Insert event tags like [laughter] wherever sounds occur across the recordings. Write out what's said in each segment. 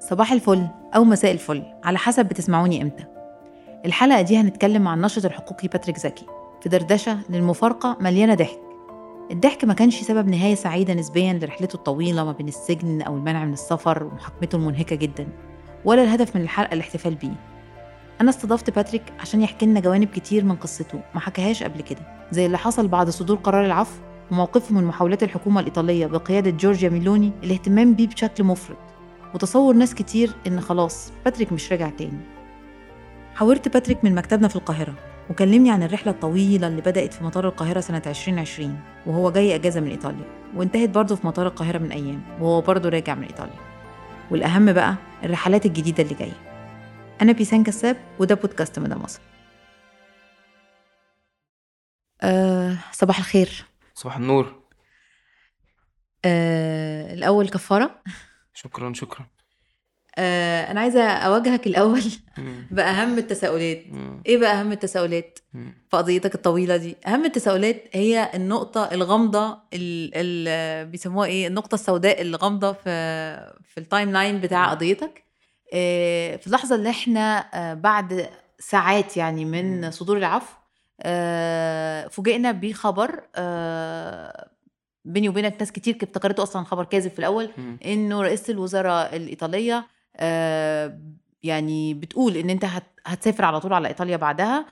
صباح الفل أو مساء الفل على حسب بتسمعوني إمتى. الحلقة دي هنتكلم عن الناشط الحقوقي باتريك زكي في دردشة للمفارقة مليانة ضحك. الضحك ما كانش سبب نهاية سعيدة نسبيا لرحلته الطويلة ما بين السجن أو المنع من السفر ومحاكمته المنهكة جدا ولا الهدف من الحلقة الاحتفال بيه. أنا استضفت باتريك عشان يحكي لنا جوانب كتير من قصته ما حكاهاش قبل كده زي اللي حصل بعد صدور قرار العفو وموقفه من محاولات الحكومة الإيطالية بقيادة جورجيا ميلوني الاهتمام بيه بشكل مفرط. وتصور ناس كتير إن خلاص باتريك مش راجع تاني. حاورت باتريك من مكتبنا في القاهرة وكلمني عن الرحلة الطويلة اللي بدأت في مطار القاهرة سنة 2020 وهو جاي أجازة من إيطاليا وانتهت برضه في مطار القاهرة من أيام وهو برضه راجع من إيطاليا. والأهم بقى الرحلات الجديدة اللي جاية. أنا بيسان كساب وده بودكاست مدى مصر. أه صباح الخير. صباح النور. أه الأول كفارة. شكرا شكرا أنا عايزة أواجهك الأول مم. [laughs] بأهم التساؤلات. إيه بقى أهم التساؤلات. في قضيتك الطويلة دي أهم التساؤلات هي النقطة الغامضة ال بيسموها إيه النقطة السوداء اللي غامضة في في ال timeline بتاع. قضيتك آه، في اللحظة اللي إحنا آه، بعد ساعات يعني من. صدور العفو آه، فوجئنا بخبر آه، بيني وبينك ناس كتير كانت افتكرته أصلا خبر كاذب في الأول. إنه رئيسه الوزراء الإيطالية آه، يعني بتقول إن أنت هت- هتسافر على طول على إيطاليا بعدها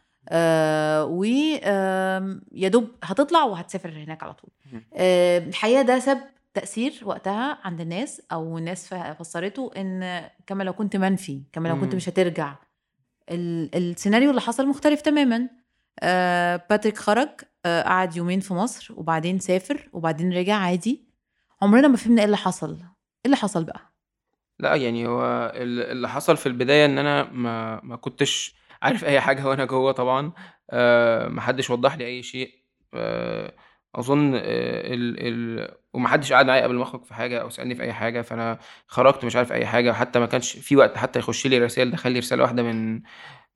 ويا دوب هتطلع وهتسافر هناك على طول. آه، الحقيقة ده ساب تأثير وقتها عند الناس أو الناس فسرته إن كما لو كنت منفي كما لو كنت. مش هترجع ال- السيناريو اللي حصل مختلف تماما آه، باتريك خرج آه، قعد يومين في مصر وبعدين سافر وبعدين رجع عادي. عمرنا ما فهمنا إيه اللي حصل. إيه اللي حصل بقى؟ لا يعني هو ال- اللي حصل في البداية إن أنا ما ما كنتش عارف أي حاجة وأنا جوه طبعا. آه، محدش وضح لي أي شيء. آه، ال ال ومحدش قعد معايا قبل ما أخرج في حاجة أو سألني في أي حاجة فأنا خرجت مش عارف أي حاجة. حتى ما كانش في وقت حتى يخش لي رسائل دخل لي رسالة واحدة من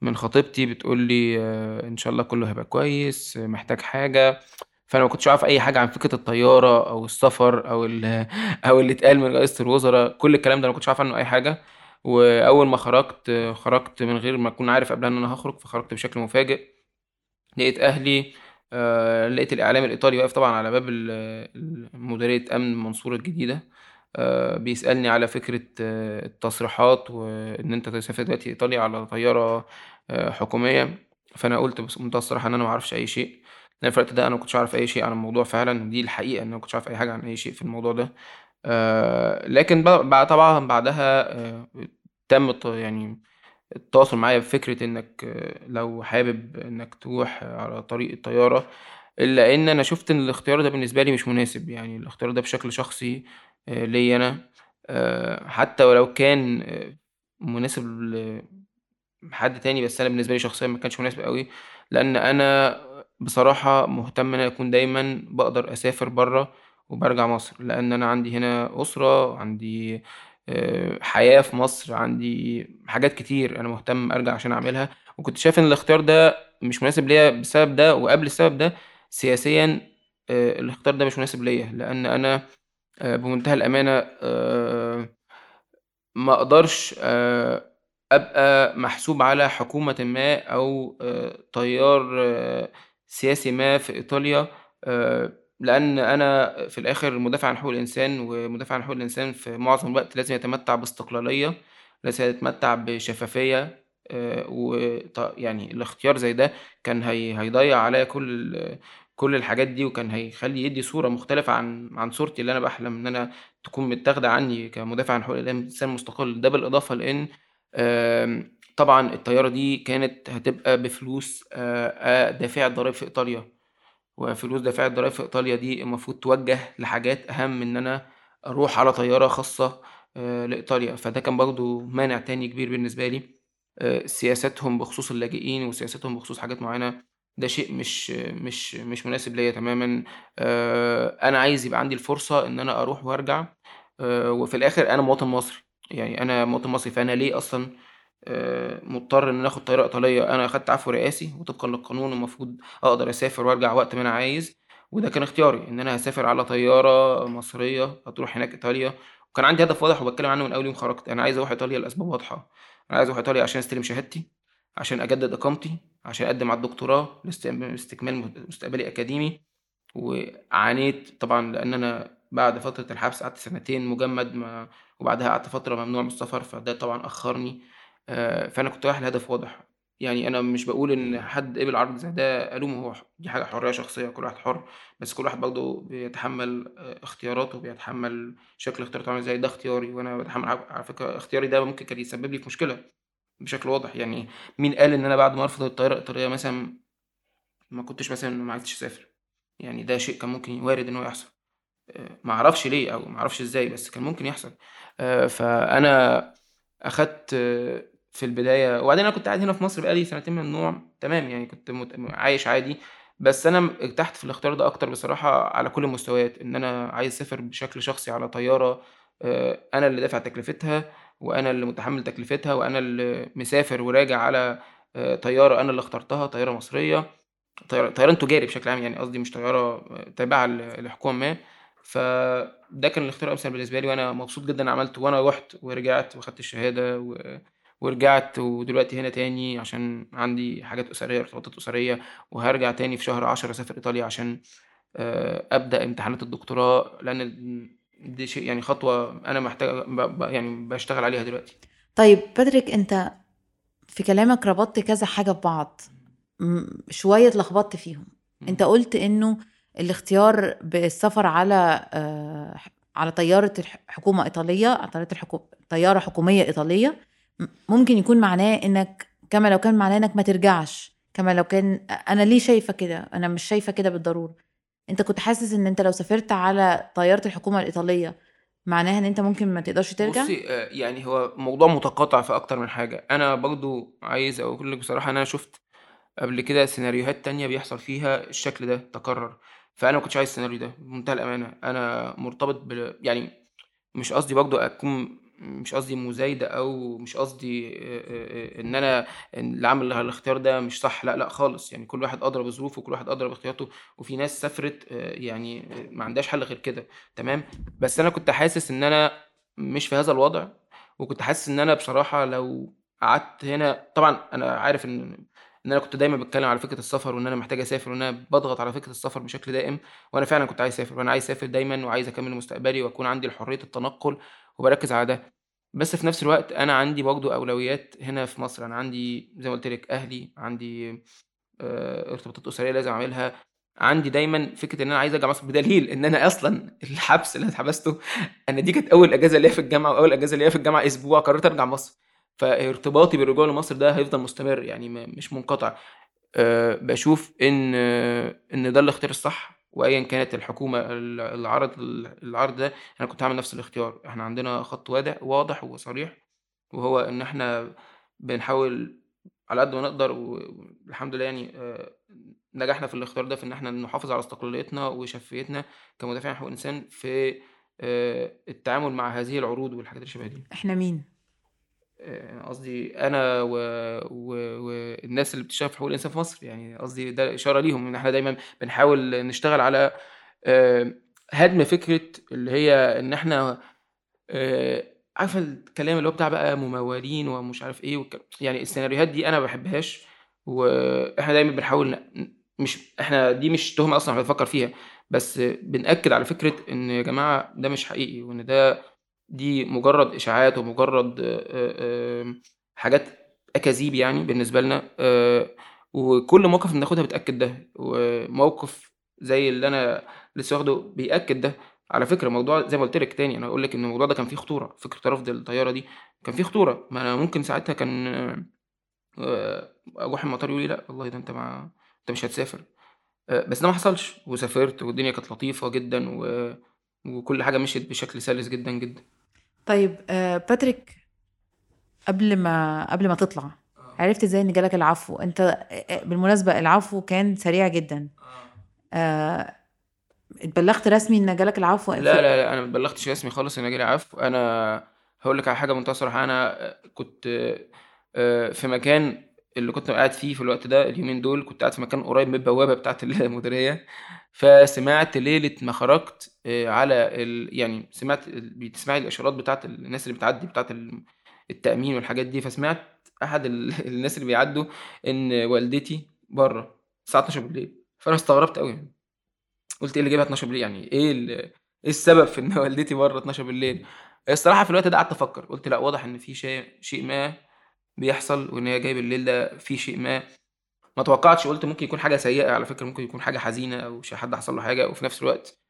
من خطيبتي بتقول لي آه، إن شاء الله كله هيبقى كويس محتاج حاجة. فأنا ما كنتش أعرف أي حاجة عن فكرة الطيارة أو السفر أو ال [laughs] أو اللي اتقال من رئيسة الوزراء. كل الكلام ده أنا ما كنتش عارف عنه أي حاجة. وأول ما خرجت خرجت من غير ما أكون عارف قبلها إن أنا هخرج فخرجت بشكل مفاجئ. لقيت أهلي آه، لقيت الإعلام الإيطالي واقف طبعا على باب ال- مديرية أمن المنصورة الجديدة آه، بيسألني على فكرة التصريحات وإن أنت تسافر دلوقتي إيطاليا على طيارة آه، حكومية. فأنا قلت بمنتهى الصراحة إن أنا ما أعرفش أي شيء. لأن في الوقت ده أنا ما كنتش أعرف أي شيء عن الموضوع فعلا دي الحقيقة إن أنا ما كنتش أعرف أي حاجة عن أي شيء في الموضوع ده. آه، لكن بعد طبعا بعدها آه، تم يعني التواصل معايا بفكرة إنك آه، لو حابب إنك تروح على طريق الطيارة إلا إن أنا شُفت إن الاختيار ده بالنسبة لي مش مناسب، يعني الاختيار ده بشكل شخصي ليّا آآ حتى ولو كان مناسب لحد تاني، بس أنا بالنسبة لي شخصيًا ما كانش مناسب أوي، لإن أنا بصراحة مهتم إن أنا أكون دايمًا باقدر أسافر برّه وبارجع مصر، لإن أنا عندي هنا أسرة، عندي آآ حياة في مصر، عندي حاجات كتير أنا مهتم أرجع عشان أعملها، وكنت شايف إن الاختيار ده مش مناسب ليّا بسبب ده، وقبل السبب ده سياسيًا آآ الاختيار ده مش مناسب ليّا، لإن أنا آآ بمنتهى الأمانة ما أقدرش أبقى محسوب على حكومةٍ ما أو تيار آه، سياسي ما في إيطاليا آآ لأن أنا في الآخر مدافع عن حقوق الإنسان، ومدافع عن حقوق الإنسان في معظم الوقت لازم يتمتع باستقلالية، لازم يتمتع بشفافية آآ وط يعني الاختيار زي ده كان هي هيضيّع عليّا كل كل الحاجات دي، وكان هيخلّي يدّي صورة مختلفة عن عن صورتي اللي أنا باحلم إن أنا تكون متاخدة عني كمدافع عن حقوق الإنسان مستقل، ده بالإضافة آمم طبعًا الطيارة دي كانت هتبقى بفلوس آآ آآ دافعي الضرايب في إيطاليا، وفلوس دافعي الضرايب في إيطاليا دي المفروض توجّه لحاجات أهم من إن أنا أروح على طيارة خاصة آآ لإيطاليا، فده كان برضه مانع تاني كبير بالنسبة لي. آآ سياساتهم بخصوص اللاجئين وسياساتهم بخصوص حاجات معيّنة، ده شيء مش مش مش مناسب ليّا تمامًا. أنا عايز يبقى عندي الفرصة إن أنا أروح وأرجع، آآ وفي الآخر أنا مواطن مصري، يعني أنا مواطن مصري، فأنا ليه أصلًا آآ مضطر إن أنا آخُد طيارة إيطالية؟ أنا أخدت عفو رئاسي وطبقًا للقانون المفروض أقدر أسافر وأرجع وقت ما أنا عايز، وده كان اختياري، إن أنا هاسافر على طيارة مصرية هتروح هناك إيطاليا. وكان عندي هدف واضح وباتكلم عنه من أول يوم خرجت، أنا عايز أروح إيطاليا لأسباب واضحة، أنا عايز أروح إيطاليا عشان أستلم شهادتي، عشان أجدد إقامتي، عشان أقدم على الدكتوراه لاستكمال مستقبلي الأكاديمي، وعانيت طبعًا لإن أنا بعد فترة الحبس قعدت سنتين مجمد ما وبعدها قعدت فترة ممنوع من السفر، فده طبعًا أخرني. آآ، فأنا كنت رايح لهدف واضح، يعني أنا مش باقول إن حد قبل عرض زي ده ألومه هو دي حاجة حرية شخصية كل واحد حُر، بس كل واحد برضه بيتحمل آآ، اختياراته، بيتحمل شكل اختياراته عامل إزاي، ده اختياري وأنا باتحمل ع على فكرة اختياري ده ممكن كان يسبب لي في مشكلة بشكل واضح، يعني مين قال إن أنا بعد ما أرفض الطيارة الإيطالية مثلًا ما كنتش مثلًا ما عرفتش أسافر، يعني ده شيء كان ممكن وارد إن هو يحصل. ما أعرفش ليه أو ما أعرفش إزاي، بس كان ممكن يحصل. آآ فأنا أخدت في البداية وبعدين أنا كنت قاعد هنا في مصر بقى لي سنتين ممنوع، تمام، يعني كنت عايش عادي، بس أنا ارتحت في الاختيار ده أكتر بصراحة على كل المستويات، إن أنا عايز أسافر بشكل شخصي على طيارة آآ أنا اللي دافع تكلفتها وأنا اللي متحمل تكلفتها وأنا اللي مسافر وراجع على آآ طيارة أنا اللي اخترتها، طيارة مصرية، طي طيران تجاري بشكل عام يعني قصدي مش طيارة تابعة ل لحكومة ما. فده كان الاختيار الأمثل بالنسبة لي وأنا مبسوط جدًا عملته وأنا رُحت ورجعت وخدت الشهادة و ورجعت ودلوقتي هنا تاني عشان عندي حاجات أسرية، ارتباطات أسرية، وهارجع تاني في شهر 10 أسافر إيطاليا عشان آآ أبدأ امتحانات الدكتوراه، لأن دي شيء يعني خطوة أنا محتاج ب ب يعني باشتغل عليها دلوقتي. طيب باتريك أنت في كلامك ربطت كذا حاجة ببعض، م شوية اتلخبطت فيهم، إمم. قُلت إنه الاختيار بالسفر على ح على طيارة حكومة إيطالية طيارة الحكو طيارة حكومية إيطالية ممكن يكون معناه إنك كما لو كان معناه إنك ما ترجعش، كما لو كان أنا ليه شايفة كده، أنا مش شايفة كده بالضرورة. أنت كنت حاسس إن أنت لو سافرت على طيارة الحكومة الإيطالية معناها إن أنت ممكن ما تقدرش ترجع؟ بُصّي آآ يعني هو موضوع متقاطع في أكتر من حاجة، أنا برضه عايز أقول لِك بصراحة إن أنا شُفت قبل كده سيناريوهات تانية بيحصل فيها الشكل ده تكرر، فأنا ما كنتش عايز السيناريو ده بمنتهى الأمانة، أنا مرتبط بال يعني مش قصدي برضه أكون مش قصدي مزايدة أو مش قصدي آآ آآ إن أنا اللي عامل الاختيار ده مش صح، لأ، لأ خالص، يعني كل واحد أدرى بظروفه وكل واحد أدرى باختياراته، وفي ناس سافرت يعني ما عندهاش حل غير كده، تمام، بس أنا كنت حاسس إن أنا مش في هذا الوضع، وكنت حاسس إن أنا بصراحة لو قعدت هنا طبعًا أنا عارف إن إن أنا كنت دايمًا باتكلم على فكرة السفر وإن أنا محتاج أسافر وإن أنا باضغط على فكرة السفر بشكل دائم، وأنا فعلًا كنت عايز أسافر، وأنا عايز أسافر دايمًا وعايز أكمّل مستقبلي وأكون عندي حرية التنقل وباركّز على ده، بس في نفس الوقت أنا عندي برضه أولويات هنا في مصر، أنا عندي زي ما قُلت لِك أهلي، عندي آآ ارتباطات أسرية لازم أعملها، عندي دايمًا فكرة إن أنا عايز أرجع مصر بدليل إن أنا أصلًا [laughs] الحبس اللي اتحبسته أنا دي كانت أول إجازة ليّا في الجامعة وأول إجازة ليّا في الجامعة أسبوع قررت أرجع مصر، فارتباطي بالرجوع لمصر ده هيفضل مستمر يعني مش منقطع. آآ باشوف إن إن ده الاختيار الصح، وأيًا كانت الحكومة ال اللي عرضت ال العرض ده، أنا كنت هاعمل نفس الاختيار، إحنا عندنا خط واضح واضح وصريح، وهو إن إحنا بنحاول على قد ما نقدر والحمد لله يعني آآ نجحنا في الاختيار ده في إن إحنا نحافظ على استقلاليتنا وشفافيتنا كمدافعين حقوق الإنسان في آآ التعامل مع هذه العروض والحاجات اللي شبه دي. إحنا مين؟ آآ قصدي أنا و و والناس اللي بتشتغل في حقوق الإنسان في مصر، يعني قصدي ده إشارة ليهم إن إحنا دايمًا بنحاول نشتغل على آآ هدم فكرة اللي هي إن إحنا آآ عارفة الكلام اللي هو بتاع بقى ممولين ومش عارف إيه والك يعني السيناريوهات دي أنا ما باحبهاش، وإحنا دايمًا بنحاول مش إحنا دي مش تهمة أصلًا إحنا بنفكّر فيها، بس بنأكد على فكرة إن يا جماعة ده مش حقيقي، وإن ده دي مجرد إشاعات ومجرد آآ آمم حاجات أكاذيب يعني بالنسبة لنا، آآ وكل مواقف بناخدها بتأكد ده، وموقف زي اللي أنا لسه واخده بيأكد ده. على فكرة الموضوع زي ما قُلت لِك تاني، أنا هاقول لِك إن الموضوع ده كان فيه خطورة، فكرة رفض الطيارة دي كان فيه خطورة، ما أنا ممكن ساعتها كان آآ أروح المطار يقولوا لي: "لأ والله ده أنت ما أنت مش هتسافر." بس ده ما حصلش، وسافرت والدنيا كانت لطيفة جدًا و وكل حاجة مشيت بشكل سلس جدًا، جدًا. طيب آآ باتريك قبل ما قبل ما تطلع، آه. عرفت إزاي إن جالك العفو؟ أنت أ بالمناسبة العفو كان سريع جدًا. آه. اتبلّغت رسمي إن جالك العفو لا، لا، لأ، أنا ما اتبلّغتش رسمي خالص إن جالي عفو، أنا هاقول لِك على حاجة بمنتهى الصراحة، أنا كنت في مكان اللي كنت قاعد فيه في الوقت ده اليومين دول كنت قاعد في مكان قريب من البوابة بتاعة [laughs] المديرية. فسمعت ليلة ما خرجت آه، على ال... يعني سمعت بتسمعي الإشارات بتاعة الناس اللي بتعدي بتاعة التأمين والحاجات دي. فسمعت أحد ال... [laughs] الناس اللي بيعدوا إن والدتي بره الساعة 12 بالليل. فأنا استغربت قوي قلت إيه اللي جايبها 12 بالليل؟ يعني إيه ال... إيه السبب في إن [laughs] والدتي بره 12 بالليل؟ الصراحة في الوقت ده قعدت أفكر. قلت لأ واضح إن في شيء شيء ما بيحصل وإن هي جايب الليل ده في شيء ما. ما توقعتش قلت ممكن يكون حاجة سيئة على فكرة ممكن يكون حاجة حزينة أو حد حصل له حاجة وفي نفس الوقت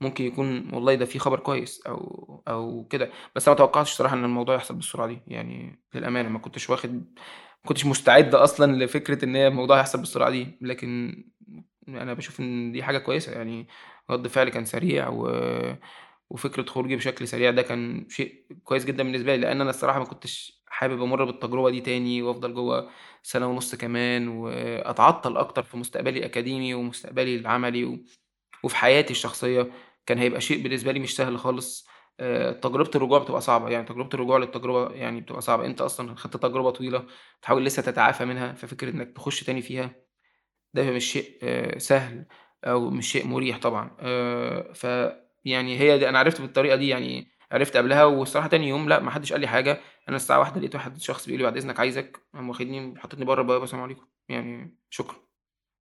ممكن يكون والله ده في خبر كويس أو أو كده. بس أنا ما توقعتش صراحة إن الموضوع يحصل بالسرعة دي يعني للأمانة ما كنتش واخد ما كنتش مستعد أصلا لفكرة إن هي الموضوع يحصل بالسرعة دي. لكن أنا بشوف إن دي حاجة كويسة يعني رد فعلي كان سريع و وفكرة خروجي بشكل سريع ده كان شيء كويس جدًا بالنسبة لي، لإن أنا الصراحة ما كنتش حابب أمُر بالتجربة دي تاني وأفضل جوّه سَنة ونُص كمان، وأتعطّل أكتر في مستقبلي الأكاديمي ومستقبلي العملي و وفي حياتي الشخصية، كان هيبقى شيء بالنسبة لي مش سهل خالص. آآ تجربة الرجوع بتبقى صعبة، يعني تجربة الرجوع للتجربة يعني بتبقى صعبة، أنت أصلًا خدت تجربة طويلة بتحاول لسه تتعافى منها، ففكرة إنك تخش تاني فيها ده مش شيء آه، سهل أو مش شيء مُريح طبعًا. آآ ف يعني هي دي أنا عرفت بالطريقة دي يعني عرفت قبلها والصراحة تاني يوم لأ ما حدش قال لي حاجة، أنا الساعة 13:00 لقيت واحد شخص بيقول لي: "بعد إذنك عايزك." قام واخدني حاططني برّه البوابة "السلام عليكم." يعني شكرًا.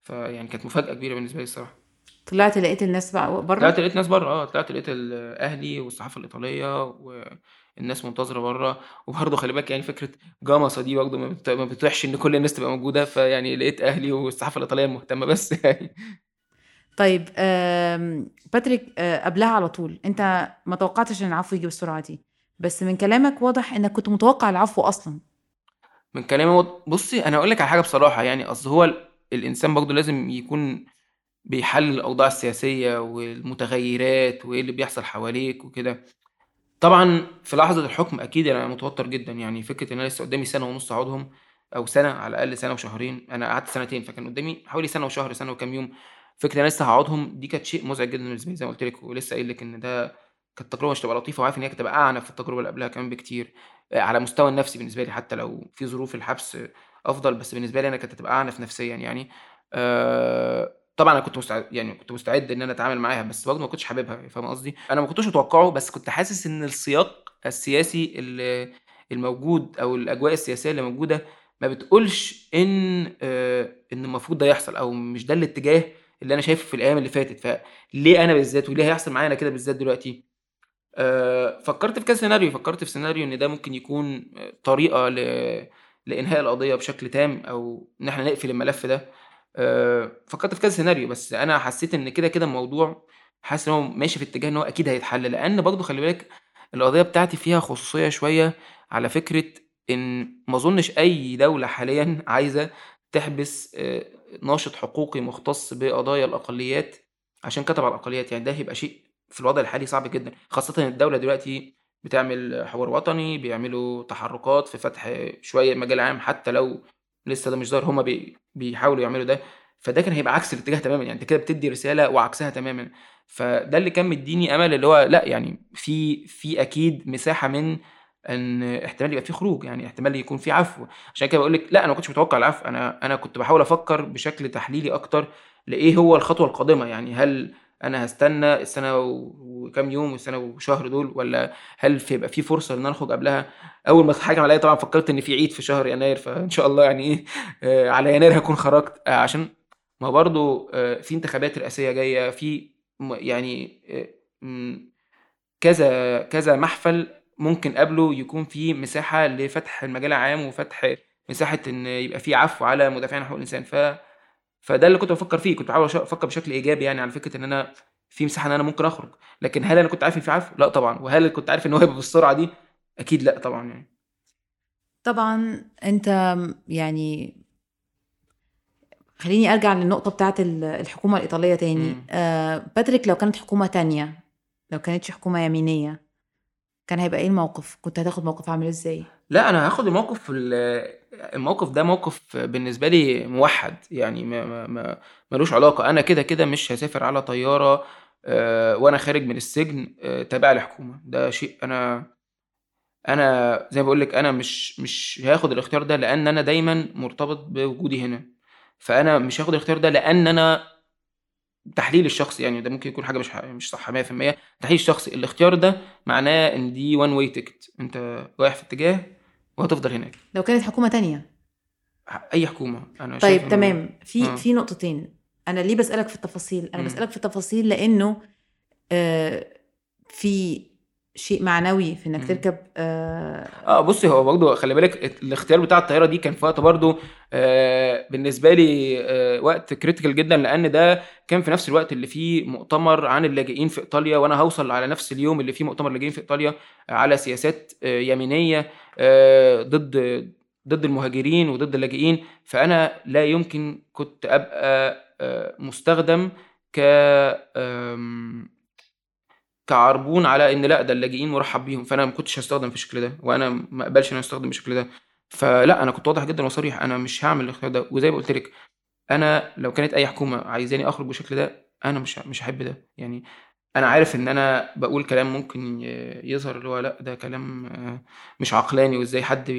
فيعني كانت مفاجأة كبيرة بالنسبة لي الصراحة. طلعت لقيت الناس بقى برّه؟ طلعت لقيت ناس برّه آه، طلعت لقيت أهلي والصحافة الإيطالية والناس منتظرة برّه، وبرضه خلّي بالك يعني فكرة جمصة دي برضه ما بت ما بتتيحش إن كل الناس تبقى موجودة، فيعني لقيت أهلي والصحافة الإيطالية المهتمة بس [laughs] يعني. طيب باتريك آه، قبلها على طول. انت ما توقعتش ان العفو يجي بالسرعه دي بس من كلامك واضح انك كنت متوقع العفو أصلا. من كلامي. بصي أنا أقول لك على حاجة بصراحة يعني أصل هو الإنسان برضه لازم يكون بيحلل الأوضاع السياسية والمتغيرات وإيه اللي بيحصل حواليك وكده. طبعا في لحظة الحكم أكيد أنا متوتر جدا يعني فكرة إن أنا لسه قدامي سنة ونص أقعدهم أو سنة على الأقل سنة وشهرين. أنا قعدت سنتين فكان قدامي حوالي سنة وشهر سنة وكام يوم. أنا لسه هاقعدهم دي كانت شيء مزعج جدًا بالنسبة لي زي ما قُلت لِك، ولسه قايل لِك إن ده كانت تجربة مش هتبقى لطيفة وعارف إن هي كانت هتبقى أعنف في التجربة اللي قبلها كمان بكتير، آآ على المستوى النفسي بالنسبة لي حتى لو في ظروف الحبس أفضل، بس بالنسبة لي أنا كانت هتبقى أعنف نفسيًا يعني. آآ طبعًا أنا كنت مستعد يعني كنت مستعد إن أنا أتعامل معاها، بس برضه ما كنتش حاببها، فاهمة قصدي؟ أنا ما كنتش متوقعه، بس كنت حاسس إن السياق السياسي ال الموجود أو الأجواء السياسية اللي موجودة ما بتقولش إن آآ إن المفروض ده يحصل أو مش ده الاتجاه اللي أنا شايفه في الأيام اللي فاتت، فليه أنا بالذات وليه هيحصل معايا أنا كده بالذات دلوقتي؟ آآ فكّرت في كذا سيناريو، فكّرت في سيناريو إن ده ممكن يكون طريقة ل لإنهاء القضية بشكل تام أو إن إحنا نقفل الملف ده، آآ فكّرت في كذا سيناريو، بس أنا حسّيت إن كده، كده الموضوع حاسس إن هو ماشي في اتجاه إن هو أكيد هيتحل، لإن برضه خلّي بالِك القضية بتاعتي فيها خصوصية شوية على فكرة إن ما أظنش أي دولة حاليًا عايزة تحبس آآ ناشط حقوقي مختص بقضايا الأقليات عشان كتب على الأقليات، يعني ده هيبقى شيء في الوضع الحالي صعب جدًا، خاصةً إن الدولة دلوقتي بتعمل حوار وطني، بيعملوا تحرُّكات في فتح شوية مجال عام حتى لو لسه ده مش ظاهر، هُم بي بيحاولوا يعملوا ده، فده كان هيبقى عكس الاتجاه تمامًا، يعني أنت كده بتدّي رسالة وعكسها تمامًا، فده اللي كان مدّيني أمل اللي هو لأ، يعني في في أكيد مساحة من إن احتمال يبقى في خروج، يعني احتمال يكون في عفو، عشان كده باقول لِك لأ، أنا ما كنتش متوقع العفو، أنا أنا كنت باحاول أفكّر بشكل تحليلي أكتر لإيه هو الخطوة القادمة، يعني هل أنا هاستنى السنة وكام يوم والسنة وشهر دول والّا هل في يبقى في فرصة إن أنا أخرج قبلها؟ أول ما أتحكم عليّا طبعًا فكّرت إن في عيد في شهر يناير، فإن شاء الله يعني إيه آآ على يناير هاكون خرجت، آآ عشان ما هو برضه آآ في انتخابات رئاسية جاية، في يعني كذا كذا محفل ممكن قبله يكون في مساحة لفتح المجال العام وفتح مساحة إن يبقى في عفو على مدافعين حقوق الإنسان ف فده اللي كنت بافكّر فيه، كنت باحاول أفكّر بشكل إيجابي يعني على فكرة إن أنا في مساحة إن أنا ممكن أخرج، لكن هل أنا كنت عارف إن في عفو؟ لأ طبعًا، وهل كنت عارف إن هو هيبقى بالسرعة دي؟ أكيد لأ طبعًا يعني. طبعًا أنت يعني خلّيني أرجع للنقطة بتاعة الحكومة الإيطالية تاني، آه باتريك لو كانت حكومة تانية، لو كانتش حكومة يمينية كان هيبقى إيه الموقف؟ كنت هتاخد موقف عامل إزاي؟ لأ، أنا هاخد الموقف الموقف ده موقف بالنسبة لي موحّد، يعني ما ما ما علاقة، أنا كده، كده مش هاسافر على طيارة وأنا خارج من السجن تابع لحكومة، ده شيء أنا أنا زي ما باقول لِك أنا مش مش هاخد الاختيار ده لإن أنا دايمًا مرتبط بوجودي هنا، فأنا مش هاخد الاختيار ده لإن أنا تحليلي الشخصي يعني ده ممكن يكون حاجة مش مش صح 100% تحليلي الشخصي الاختيار ده معناه إن دي one way ticket أنت رايح في اتجاه وهتفضل هناك. لو كانت حكومة تانية؟ ح أي حكومة، أنا طيب تمام، في آه. في نقطتين، أنا ليه باسألك في التفاصيل؟ أنا إمم. باسألك في التفاصيل لإنه آآ في شيء معنوي في إمم. تركب آه بُصّي، هو برضه خلّي بالِك الاختيار بتاع الطيارة دي كان في وقت برضه آآ بالنسبة لي آآ وقت critical جدًا، لإن ده كان في نفس الوقت اللي فيه مؤتمر عن اللاجئين في إيطاليا، وأنا هاوصل على نفس اليوم اللي فيه مؤتمر لاجئين في إيطاليا على سياسات آآ يمينية آآ ضد ضد المهاجرين وضد اللاجئين، فأنا لا يمكن كنت أبقى آآ مُستخدم ك آمم كعربون على إن لأ، ده اللاجئين مُرحّب بيهم، فأنا ما كنتش هاستخدم في الشكل ده، وأنا ما أقبلش إن أنا أستخدم بالشكل ده، فلأ، أنا كنت واضح جدًا وصريح، أنا مش هاعمل الاختيار ده، وزي ما قُلت لِك أنا لو كانت أي حكومة عايزاني أخرج بالشكل ده، أنا مش مش هاحب ده، يعني أنا عارف إن أنا باقول كلام ممكن يظهر اللي هو لأ، ده كلام مش عقلاني وإزاي حد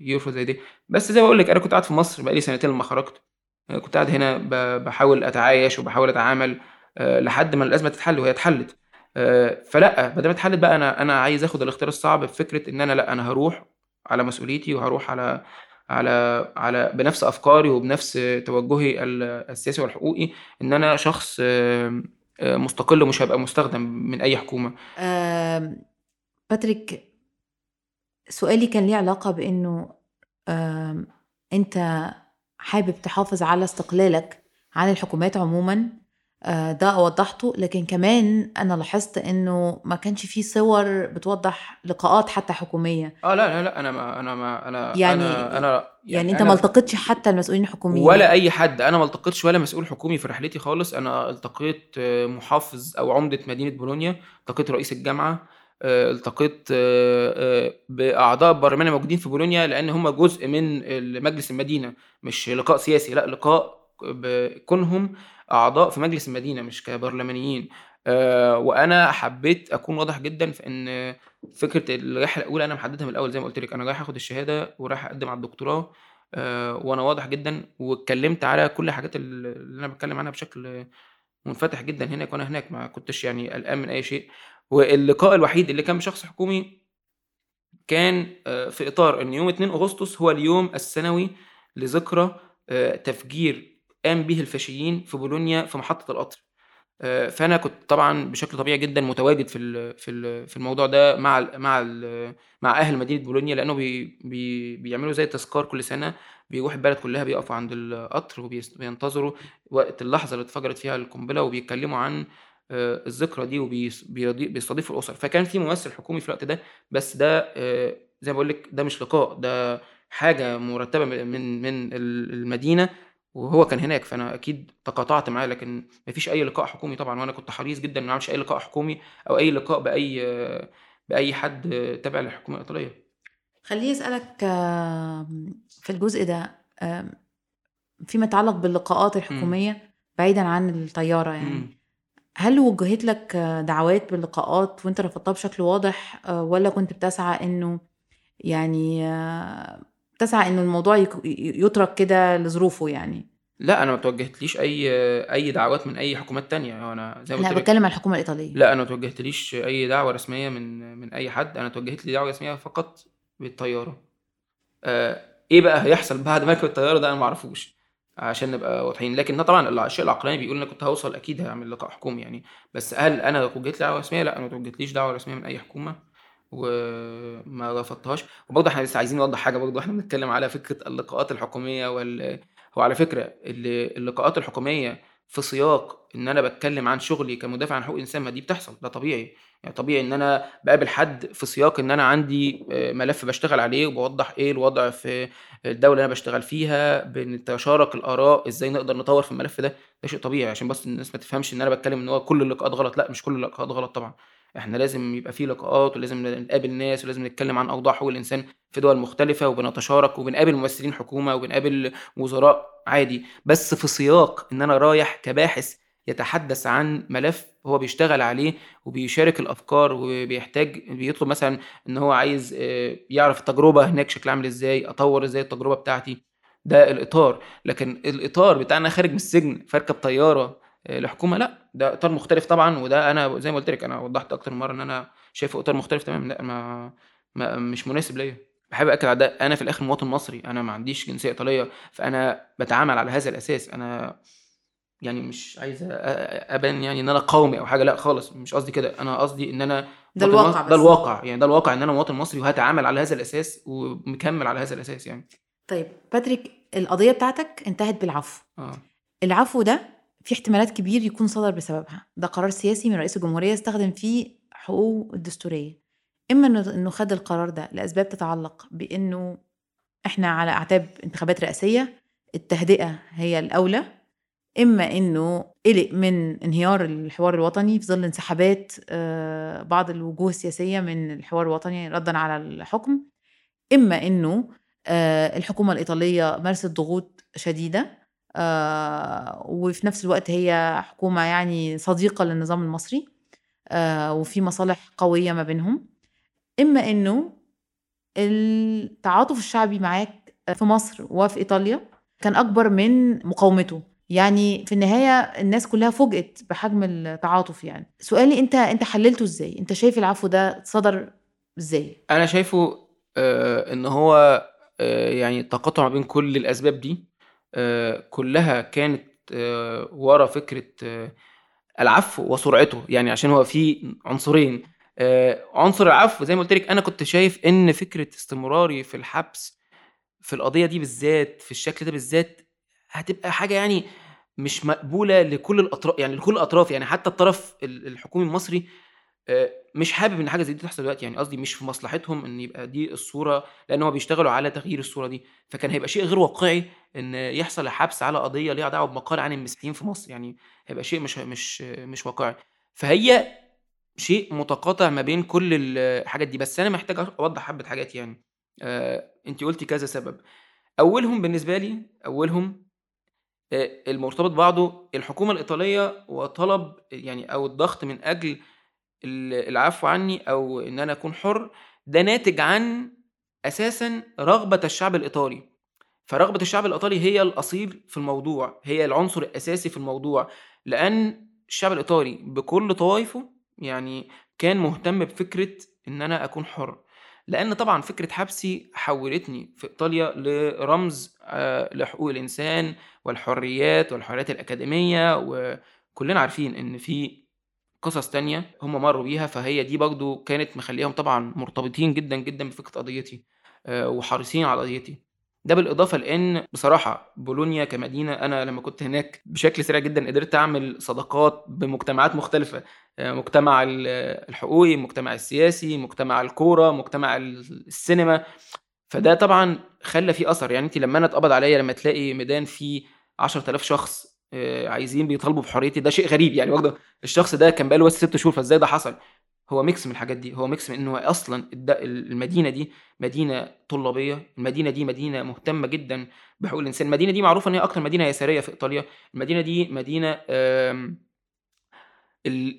يرفض زي دي، بس زي ما باقول لِك أنا كنت قاعد في مصر بقى لي سنتين لمّا خرجت، آآ كنت قاعد هنا ب باحاول أتعايش وباحاول أتعامل آآ لحد ما الأزمة تتحل وهي اتحلت، آآ فلأ، ما دام اتحلت بقى أنا أنا عايز آخد الاختيار الصعب بفكرة إن أنا لأ، أنا هاروح على مسؤوليتي وهاروح على على على بنفس أفكاري وبنفس توجهي ال السياسي والحقوقي، إن أنا شخص مستقل ومش هابقى مستخدم من أي حكومة. آمم باتريك سؤالي كان ليه علاقة بإنه آمم أنت حابب تحافظ على استقلالك عن الحكومات عمومًا، ده وضّحته، لكن كمان أنا لاحظت إنه ما كانش في صور بتوضّح لقاءات حتى حكومية. آه، لا، لا، لأ، أنا ما أنا ما أنا يعني أنا أنا يعني أنت أنا ما التقيتش حتى المسؤولين الحكوميين. ولا أي حد، أنا ما التقيتش ولا مسؤول حكومي في رحلتي خالص، أنا التقيت محافظ أو عُمدة مدينة بولونيا، التقيت رئيس الجامعة، آآ التقيت آآ بأعضاء البرلمان الموجودين في بولونيا، لإن هم جزء من مجلس المدينة، مش لقاء سياسي، لأ، لقاء بكونهم أعضاء في مجلس المدينة مش كبرلمانيين، آآ وأنا حبيت أكون واضح جدًا في إن فكرة الرحلة الأولى أنا محددها من الأول زي ما قُلت لِك، أنا رايح آخد الشهادة ورايح أقدّم على الدكتوراه، آآ وأنا واضح جدًا واتكلمت على كل الحاجات ال اللي أنا باتكلم عنها بشكل منفتح جدًا هناك وأنا هناك، ما كنتش يعني قلقان من أي شيء، واللقاء الوحيد اللي كان بشخص حكومي كان آآ في إطار إن يوم 2 أغسطس هو اليوم السنوي لذكرى تفجير قام به الفاشيين في بولونيا في محطة القطر، آآ فأنا كنت طبعًا بشكل طبيعي جدًا متواجد في في في الموضوع ده مع ال مع ال مع أهل مدينة بولونيا، لإنه بي بي بيعملوا زي تذكار كل سنة، بيروح البلد كلها بيقفوا عند القطر وبيس بينتظروا وقت اللحظة اللي اتفجرت فيها القنبلة وبيتكلموا عن آآ الذكرى دي وبيس بيضي بيستضيفوا الأسر، فكان في ممثل حكومي في الوقت ده، بس ده آآ زي ما باقول لِك ده مش لقاء، ده حاجة مرتبة م من من ال المدينة وهو كان هناك، فأنا أكيد تقاطعت معاه، لكن ما فيش أي لقاء حكومي طبعًا، وأنا كنت حريص جدًا ما أعملش أي لقاء حكومي أو أي لقاء بأي بأي حد تابع للحكومة الإيطالية. خلّيني آمم في الجزء ده فيما يتعلق باللقاءات إمم. الحكومية بعيدًا عن الطيارة يعني،. هل وُجّهت لك دعوات باللقاءات وأنت رفضتها بشكل واضح آآ والّا كنت بتسعى إنه يعني بتسعى إنه الموضوع يترك كده لظروفه يعني؟ لأ، أنا ما اتوجهتليش أي أي دعوات من أي حكومات تانية، هو أنا زي ما قُلت لِك باتكلم عن الحكومة الإيطالية. لأ، أنا ما اتوجهتليش أي دعوة رسمية من من أي حد، أنا اتوجهت لي دعوة رسمية فقط بالطيارة. آآ إيه بقى هيحصل بعد ما أركب الطيارة ده أنا ما أعرفوش، عشان نبقى واضحين، لكن طبعًا ال الشيء العقلاني بيقول أنا كنت هاوصل أكيد هاعمل لقاء حكومي يعني، بس هل أنا اتوجهت لي دعوة رسمية؟ لأ، أنا ما اتوجهتليش دعوة رسمية من أي حكومة، وما رفضتهاش، وبرضه إحنا لسه عايزين نوضّح حاجة برضه. وإحنا بنتكلم على فكرة اللقاءات الحكومية وال هو على فكرة ال اللقاءات الحكومية في سياق إن أنا باتكلم عن شغلي كمدافع عن حقوق الإنسان، ما دي بتحصل، ده طبيعي، يعني طبيعي إن أنا باقابل حد في سياق إن أنا عندي آآ ملف باشتغل عليه وباوضّح إيه الوضع في الدولة اللي أنا باشتغل فيها، بنتشارك الآراء، إزاي نقدر نطوّر في الملف ده، ده شيء طبيعي. عشان بس الناس ما تفهمش إن أنا باتكلم إن هو كل اللقاءات غلط، لأ، مش كل اللقاءات غلط طبعًا، إحنا لازم يبقى في لقاءات ولازم نقابل ناس ولازم نتكلم عن أوضاع حقوق الإنسان في دول مختلفة وبنتشارك وبنقابل ممثلين حكومة وبنقابل وزراء عادي، بس في سياق إن أنا رايح كباحث يتحدث عن ملف هو بيشتغل عليه وبيشارك الأفكار وبيحتاج بيطلب مثلا إن هو عايز آه، يعرف التجربة هناك شكلها عامل إزاي أطور إزاي التجربة بتاعتي. ده الإطار. لكن الإطار بتاع أنا خارج من السجن فاركب طيارة آه، لحكومة لا ده إطار مختلف طبعا وده أنا زي ما قلت لك أنا وضحت أكتر من مرة إن أنا شايفه إطار مختلف تماما لا ما, ما مش مناسب ليا. بحب أكد على ده أنا في الآخر مواطن مصري أنا ما عنديش جنسية إيطالية فأنا بتعامل على هذا الأساس أنا يعني مش عايز أبان يعني إن أنا قومي أو حاجة لا خالص مش قصدي كده أنا قصدي إن أنا ده الواقع بس. ده الواقع يعني ده الواقع إن أنا مواطن مصري وهتعامل على هذا الأساس ومكمل على هذا الأساس يعني. طيب باتريك القضية بتاعتك انتهت بالعفو. آه. العفو ده في احتمالات كبير يكون صدر بسببها. ده قرار سياسي من رئيس الجمهورية استخدم فيه حقوقه الدستورية. إما انه إنه خد القرار ده لأسباب تتعلق بإنه إحنا على أعتاب انتخابات رئاسية التهدئة هي الأولى. إما إنه قلق من انهيار الحوار الوطني في ظل انسحابات آه، بعض الوجوه السياسية من الحوار الوطني ردا على الحكم. إما إنه آه، الحكومة الإيطالية مارست ضغوط شديدة. آه، وفي نفس الوقت هي حكومة يعني صديقة للنظام المصري وفي مصالح قوية ما بينهم. إما إنه التعاطف الشعبي معاك في مصر وفي إيطاليا كان أكبر من مقاومته. يعني في النهاية الناس كلها فوجئت بحجم التعاطف يعني. سؤالي أنت أنت حللته إزاي؟ أنت شايف العفو ده صدر إزاي؟ أنا شايفه آه إن هو آه يعني تقاطع ما بين كل الأسباب دي. آه كلها كانت آه ورا فكرة آه العفو وسرعته. يعني عشان هو في عنصرين. عنصر العفو زي ما قلت لك أنا كنت شايف إن فكرة استمراري في الحبس في القضية دي بالذات في الشكل ده بالذات هتبقى حاجة يعني مش مقبولة لكل الأطراف يعني لكل الأطراف. يعني حتى الطرف الحكومي المصري مش حابب إن حاجة زي دي تحصل دلوقتي. يعني قصدي مش في مصلحتهم إن يبقى دي الصورة لأن هم بيشتغلوا على تغيير الصورة دي. فكان هيبقى شيء غير واقعي إن يحصل حبس على قضية ليها دعوة بمقال عن المسيحيين في مصر. يعني هيبقى شيء مش مش مش واقعي. فهي شيء متقاطع ما بين كل الحاجات دي. بس أنا محتاج أوضح حبة حاجات يعني. آه انت قلتي كذا سبب. أولهم بالنسبة لي أولهم آه، المرتبط بعضه الحكومة الإيطالية وطلب يعني أو الضغط من أجل العفو عني أو إن أنا أكون حر ده ناتج عن أساسا رغبة الشعب الإيطالي. فرغبة الشعب الإيطالي هي الأصيل في الموضوع هي العنصر الأساسي في الموضوع لأن الشعب الإيطالي بكل طوائفه يعني كان مهتم بفكرة إن أنا أكون حر. لأن طبعًا فكرة حبسي حوّلتني في إيطاليا لرمز آه، لحقوق الإنسان والحريات والحريات الأكاديمية، وكلنا عارفين إن في قصص تانية هم مرّوا بيها، فهي دي برضه كانت مخلّياهم طبعًا مرتبطين جدًا، جدًا بفكرة قضيتي آه، وحريصين على قضيتي. ده بالإضافة لإن بصراحة بولونيا كمدينة أنا لمّا كنت هناك بشكل سريع جدًا قدرت أعمل صداقات بمجتمعات مختلفة، آه، مجتمع الحقوقي، المجتمع السياسي، مجتمع الكورة، مجتمع السينما، فده طبعًا خلّى في أثر، يعني أنتِ لمّا أنا اتقبض عليّا لمّا تلاقي ميدان فيه 10000 شخص عايزين بيطالبوا بحريتي. ده شيء غريب يعني برضه الشخص ده كان بقى له بس 6 شهور فإزاي ده حصل؟ هو mix من الحاجات دي. هو mix من إنه أصلا المدينة دي مدينة طلابية المدينة دي مدينة مهتمة جدا بحقوق الإنسان. المدينة دي معروفة إن هي أكتر مدينة يسارية في إيطاليا. المدينة دي مدينة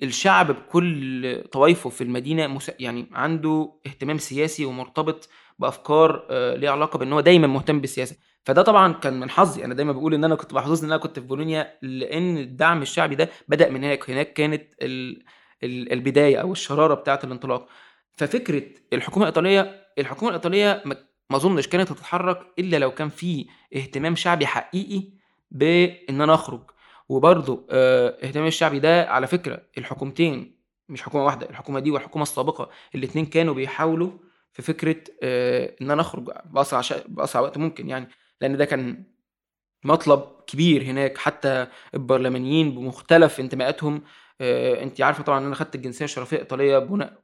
الشعب بكل طوائفه في المدينة يعني عنده اهتمام سياسي ومرتبط بأفكار آه، ليها علاقة بإن هو دايما مهتم بالسياسة. فده طبعا كان من حظي. أنا دايما بقول إن أنا كنت محظوظ إن أنا كنت في بولونيا لأن الدعم الشعبي ده بدأ من هناك. هناك كانت ال... البداية أو الشرارة بتاعة الانطلاق. ففكرة الحكومة الإيطالية الحكومة الإيطالية ما أظنش كانت هتتحرك إلا لو كان في اهتمام شعبي حقيقي بإن أنا أخرج. وبرضه آه، اهتمام الشعبي ده على فكرة الحكومتين مش حكومة واحدة الحكومة دي والحكومة السابقة الاثنين كانوا بيحاولوا في فكرة آه، إن أنا أخرج بأسرع شا... بأسرع وقت ممكن يعني لأن ده كان مطلب كبير هناك حتى البرلمانيين بمختلف انتماءاتهم. آه، انت عارفة طبعا إن أنا خدت الجنسية الشرفية الإيطالية بناء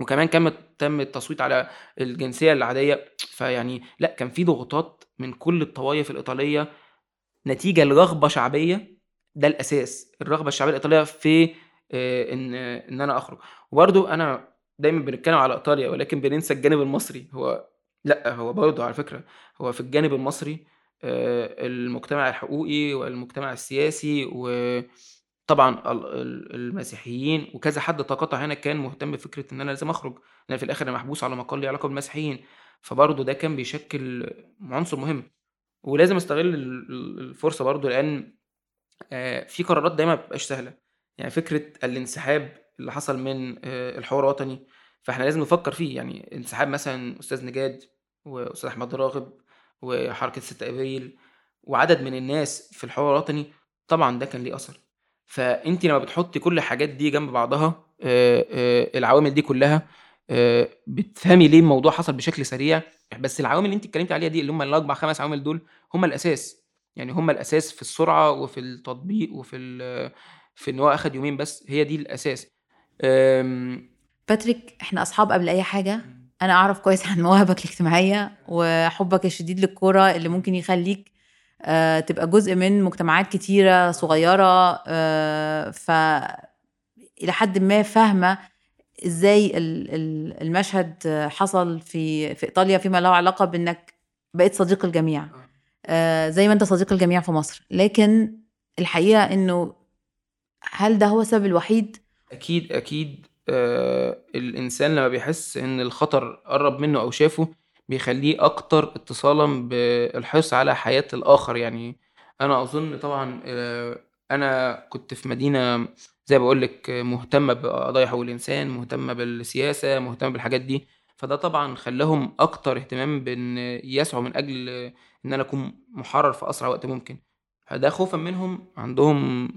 وكمان كان تم التصويت على الجنسية العادية. فيعني لأ كان في ضغوطات من كل الطوائف الإيطالية نتيجة لرغبة شعبية. ده الأساس الرغبة الشعبية الإيطالية في آه، إن إن أنا أخرج. وبرده أنا دايما بنتكلم على إيطاليا ولكن بننسى الجانب المصري. هو لا هو برضه على فكرة هو في الجانب المصري آه، المجتمع الحقوقي والمجتمع السياسي و طبعًا ال ال المسيحيين وكذا حد تقاطع هنا كان مهتم بفكرة إن أنا لازم أخرج، لأن في الآخر أنا محبوس على مقال ليه علاقة بالمسيحيين، فبرضه ده كان بيشكل عنصر مهم، ولازم أستغل ال ال الفرصة برضه لأن آآ في قرارات دايمًا ما بتبقاش سهلة، يعني فكرة الانسحاب اللي حصل من آآ الحوار الوطني، فإحنا لازم نفكّر فيه، يعني انسحاب مثلًا أستاذ نجاد وأستاذ أحمد راغب وحركة 6 أبريل وعدد من الناس في الحوار الوطني، طبعًا ده كان ليه أثر، فأنتِ لمّا بتحطّي كل الحاجات دي جنب بعضها آآ آآ العوامل دي كلّها بتفهمي ليه الموضوع حصل بشكل سريع، بس العوامل اللي أنتِ اتكلمتِ عليها دي اللي هم ال4، 5 عوامل دول هم الأساس، يعني هم الأساس في السرعة وفي التطبيق وفي في إن هو أخد يومين بس، هي دي الأساس. باتريك إحنا أصحاب قبل أي حاجة، إمم. أنا أعرف كويس عن مواهبك الاجتماعية وحُبّك الشديد للكورة اللي ممكن يخلّيك آآ تبقى جزء من مجتمعات كتيرة صغيرة آآ ف إلى حدٍ ما ال ال المشهد حصل في في إيطاليا فيما له علاقة بإنك بقيت صديق الجميع، آه. زي ما أنت صديق الجميع في مصر، لكن الحقيقة إنه هل ده هو السبب الوحيد؟ أكيد، أكيد آآ الإنسان لمّا بيحس إن الخطر قرّب منّه أو شافه، بيخلّيه أكتر اتصالًا بالحرص على حياة الآخر، يعني أنا أظن طبعًا آآ أنا كنت في مدينة زي ما باقول لِك مهتمة بقضايا حقوق الإنسان، مهتمة بالسياسة، مهتمة بالحاجات دي، فده طبعًا خلّاهم أكتر اهتمام بإن يسعوا من أجل إن أنا أكون مُحرّر في أسرع وقت ممكن، فده خوفًا منهم عندهم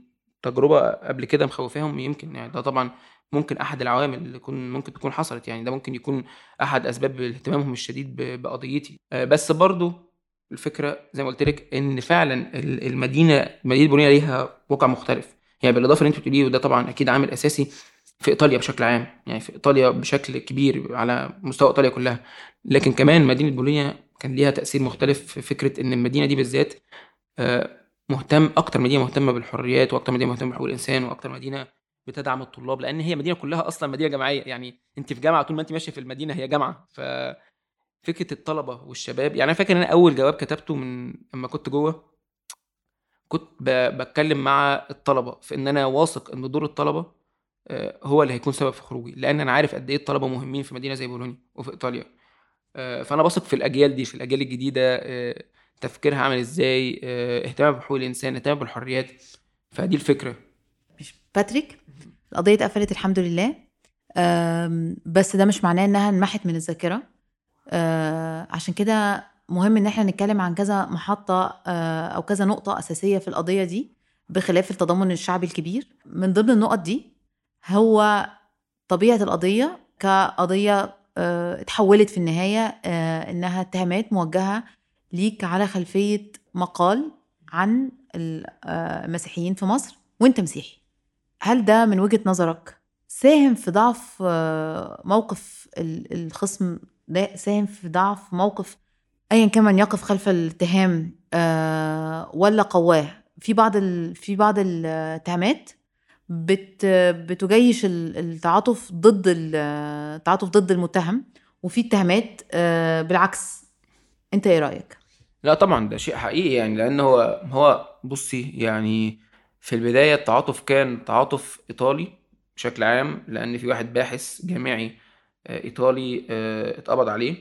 تجربة قبل كده مخوّفاهم يمكن يعني ده طبعًا ممكن أحد العوامل اللي يكون ممكن تكون حصلت، يعني ده ممكن يكون أحد أسباب اهتمامهم الشديد بقضيتي، آآ بس برضه الفكرة زي ما قُلت لِك إن فعلًا ال المدينة مدينة بولونيا ليها واقع مختلف، يعني بالإضافة اللي أنتِ بتقوليه وده طبعًا أكيد عامل أساسي في إيطاليا بشكل عام، يعني في إيطاليا بشكل كبير على مستوى إيطاليا كلّها، لكن كمان مدينة بولونيا كان ليها تأثير مختلف في فكرة إن المدينة دي بالذات آآ مهتم أكتر مدينة مهتمة بالحريات وأكتر مدينة مهتمة بحقوق الإنسان وأكتر مدينة بتدعم الطلاب، لإن هي مدينة كلّها أصلًا مدينة جامعية، يعني أنتِ في جامعة طول ما أنتِ ماشية في المدينة هي جامعة، ففكرة الطلبة والشباب يعني أنا فاكر إن أنا أول جواب كتبته من أمّا كنت جوّه كنت ب باتكلم مع الطلبة في إن أنا واثق إن دور الطلبة آآ هو اللي هيكون سبب في خروجي، لإن أنا عارف قد إيه الطلبة مهمين في مدينة زي بولونيا وفي إيطاليا، آآ فأنا باثق في الأجيال دي، في الأجيال الجديدة آآ تفكيرها عامل إزاي، آآ اهتمامها بحقوق الإنسان، اهتمامها بالحريات، فدي الفكرة. مش باتريك القضية اتقفلت الحمد لله. بس ده مش معناه إنها انمحت من الذاكرة. آآ عشان كده مهم إن إحنا نتكلم عن كذا محطة آآ أو كذا نقطة أساسية في القضية دي، بخلاف التضامن الشعبي الكبير، من ضمن النقط دي هو طبيعة القضية كقضية آآ اتحولت في النهاية آآ إنها اتهامات موجهة ليك على خلفية مقال عن آآ المسيحيين في مصر وأنت مسيحي، هل ده من وجهة نظرك ساهم في ضعف موقف ال الخصم ده ساهم في ضعف موقف أيًا كان من يقف خلف الاتهام آآ والّا قوّاه؟ في بعض ال في بعض الاتهامات بت بتجيش ال التعاطف ضد ال التعاطف ضد المتهم، وفي اتهامات بالعكس، أنت إيه رأيك؟ لأ طبعًا ده شيء حقيقي يعني لإن هو هو بُصّي يعني في البداية التعاطف كان تعاطف إيطالي بشكل عام، لإن في واحد باحث جامعي آآ إيطالي آآ اتقبض عليه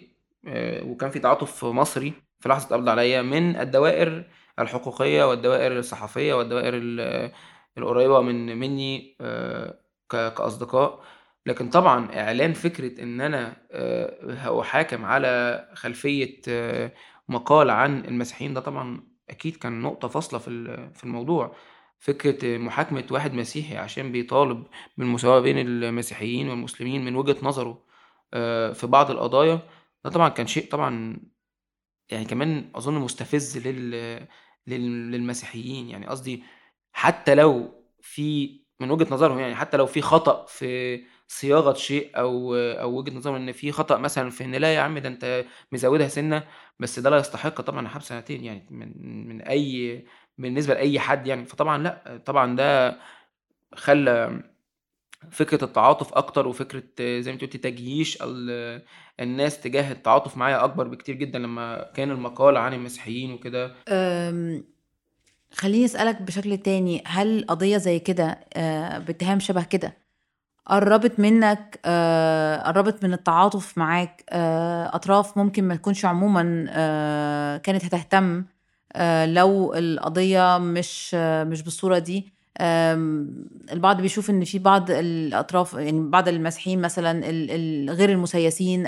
آآ وكان في تعاطف مصري في لحظة القبض عليَّ من الدوائر الحقوقية والدوائر الصحفية والدوائر ال القريبة من منّي كأصدقاء، لكن طبعًا إعلان فكرة إن أنا آآ هاُحاكم على خلفية مقال عن المسيحيين ده طبعًا أكيد كان نقطة فاصلة في في الموضوع، فكرة محاكمة واحد مسيحي عشان بيطالب بالمساواة بين المسيحيين والمسلمين من وجهة نظره آآ في بعض القضايا، ده طبعًا كان شيء طبعًا يعني كمان أظن مستفز لل للمسيحيين، يعني قصدي حتى لو في من وجهة نظرهم يعني حتى لو في خطأ في صياغة شيء أو أو وجهة نظرهم إن في خطأ مثلًا في إن لا يا عم ده أنت مزوّدها سِنّة، بس ده لا يستحق طبعًا الحبس سنتين يعني من من أي بالنسبة لأي حد يعني، فطبعًا لأ، طبعًا ده خلّى فكرة التعاطف أكتر وفكرة زي ما أنتِ قُلتِ تجييش ال الناس تجاه التعاطف معايا أكبر بكتير جدًا لمّا كان المقال عن المسيحيين وكده. خلّيني أسألك بشكل تاني، هل قضية زي كده آآ باتهام شبه كده قرّبت منّك آآ قرّبت من التعاطف معاك آآ أطراف ممكن ما تكونش عمومًا آآ كانت هتهتم لو القضية مش آه مش بالصورة دي، البعض بيشوف إن في بعض الأطراف يعني بعض المسيحيين مثلًا غير المسيّسين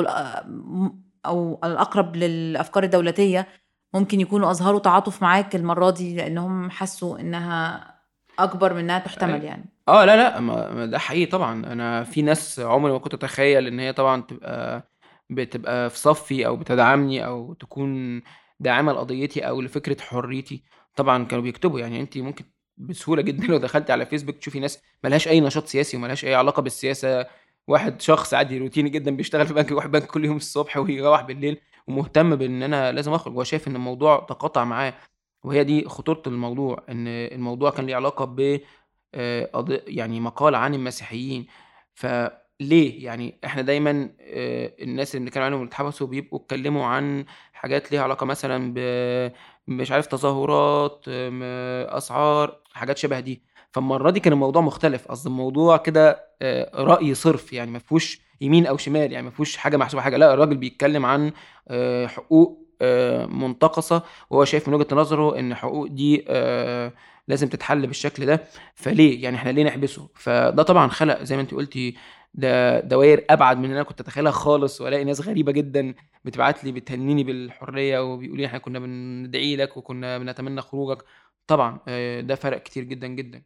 الأ م أو الأقرب للأفكار الدولتية ممكن يكونوا أظهروا تعاطف معاك المرّة دي لإنّهم حسّوا إنّها أكبر من إنّها تُحتمل أيوه. يعني. آه، لا، لأ، ما ده حقيقي طبعًا، أنا في ناس عمري ما كنت أتخيّل إن هي طبعًا تبقى بتبقى في صفّي أو بتدعمني أو تكون داعمة لقضيتي أو لفكرة حريتي، طبعًا كانوا بيكتبوا، يعني أنتِ ممكن بسهولة جدًا لو دخلتِ على فيسبوك تشوفي ناس ما لهاش أي نشاط سياسي وما لهاش أي علاقة بالسياسة، واحد شخص عادي روتيني جدًا بيشتغل في بنك بيروح البنك كل يوم الصبح ويروّح بالليل ومهتم بإن أنا لازم أخرج، هو شايف إن الموضوع تقاطع معاه، وهي دي خطورة الموضوع، إن الموضوع كان ليه علاقة ب يعني مقال عن المسيحيين، فليه؟ يعني إحنا دايمًا آآ الناس اللي بنتكلم عنهم اتحبسوا بيبقوا اتكلموا عن حاجات ليها علاقة مثلًا ب مش عارف تظاهرات، م أسعار، حاجات شبه دي، فالمرّة دي كان الموضوع مختلف، أصل الموضوع كده آآ رأي صِرف، يعني ما فيهوش يمين أو شمال، يعني ما فيهوش حاجة محسوبة حاجة، لأ الراجل بيتكلم عن حقوق آآ منتقصة، وهو شايف من وجهة نظره إن الحقوق دي آآ لازم تتحل بالشكل ده، فليه؟ يعني إحنا ليه نحبسه؟ فده طبعًا خلق زي ما أنتِ قُلتِ ده دواير أبعد من اللي أنا كنت أتخيلها خالص، وألاقي ناس غريبة جدًا بتبعت لي بتهنّيني بالحرية، وبيقولوا لي إحنا كنا بندعي لك وكنا بنتمنى خروجك، طبعًا آآ ده فرق كتير جدًا، جدًا.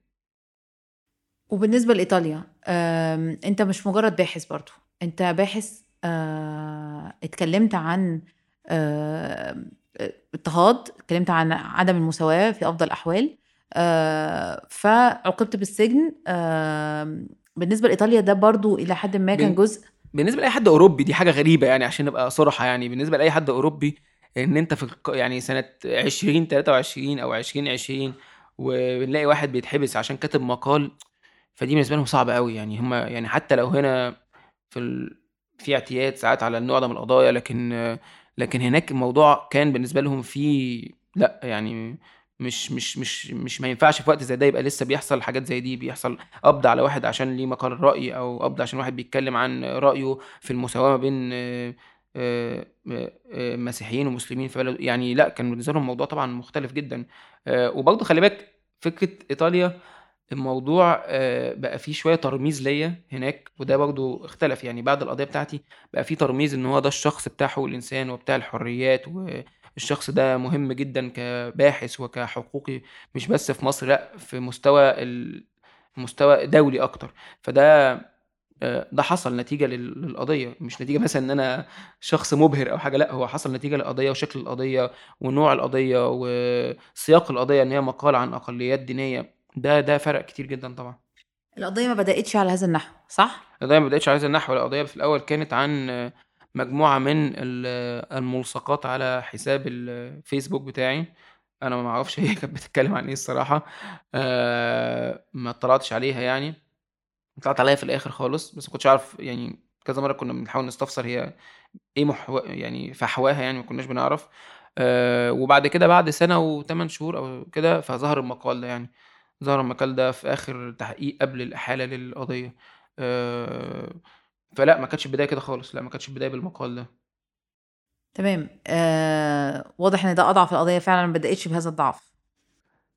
وبالنسبة لإيطاليا، آمم أنت مش مجرّد باحث برضه، أنت باحث آآ اتكلّمت عن اضطهاد، اتكلّمت عن عدم المساواة في أفضل الأحوال، آآ فعُوقبت بالسجن، بالنسبة لإيطاليا ده برضه إلى حدٍ ما كان جزء. بالنسبة لأي حد أوروبي دي حاجة غريبة يعني عشان نبقى صُرحا يعني، بالنسبة لأي حد أوروبي إن أنت في يعني سنة 2023 أو 2020 وبنلاقي واحد بيتحبس عشان كاتب مقال، فدي بالنسبة لهم صعبة أوي، يعني. هم يعني حتى لو هنا في ال في اعتياد ساعات على النوع ده من القضايا، لكن لكن هناك الموضوع كان بالنسبة لهم فيه لأ، يعني مش مش مش مش ما ينفعش في وقت زي ده يبقى لسه بيحصل حاجات زي دي، بيحصل قبض على واحد عشان ليه مقال رأي أو قبض عشان واحد بيتكلم عن رأيه في المساواة ما بين آآ آآ آآ مسيحيين ومسلمين في بلده، يعني لأ، كان بالنسبة لهم الموضوع طبعًا مختلف جدًا. وبرضه خلّي بالك فكرة إيطاليا الموضوع آآ بقى فيه شوية ترميز ليّا هناك، وده برضه اختلف، يعني بعد القضية بتاعتي بقى في ترميز إن هو ده الشخص بتاع حقوق الإنسان وبتاع الحريات، والشخص ده مهم جدًا كباحث وكحقوقي مش بس في مصر لأ، في مستوى مستوى دولي أكتر، فده آآ ده حصل نتيجة لل للقضية، مش نتيجة مثلًا إن أنا شخص مُبهر أو حاجة، لأ، هو حصل نتيجة للقضية وشكل القضية ونوع القضية وسياق القضية إن هي مقال عن أقليات دينية، ده ده فرق كتير جدًا طبعًا. القضية ما بدأتش على هذا النحو، صح؟ القضية ما بدأتش على هذا النحو، القضية في الأول كانت عن مجموعة من ال الملصقات على حساب الفيسبوك بتاعي، أنا ما أعرفش هي [laughs] كانت بتتكلم عن إيه الصراحة، آآ ما اطلعتش عليها يعني، طلعت عليها في الآخر خالص، بس ما كنتش أعرف يعني كذا مرّة كنا بنحاول نستفسر هي إيه محو يعني فحواها يعني ما كناش بنعرف، آآ وبعد كده بعد سنة و8 شهور أو كده، فظهر المقال ده يعني، ظهر المقال ده في آخر تحقيق قبل الإحالة للقضية، آآ فلأ ما كانتش البداية كده خالص، لأ ما كانتش البداية بالمقال ده. تمام، آآ واضح إن ده أضعف القضايا فعلًا ما بدأتش بهذا الضعف.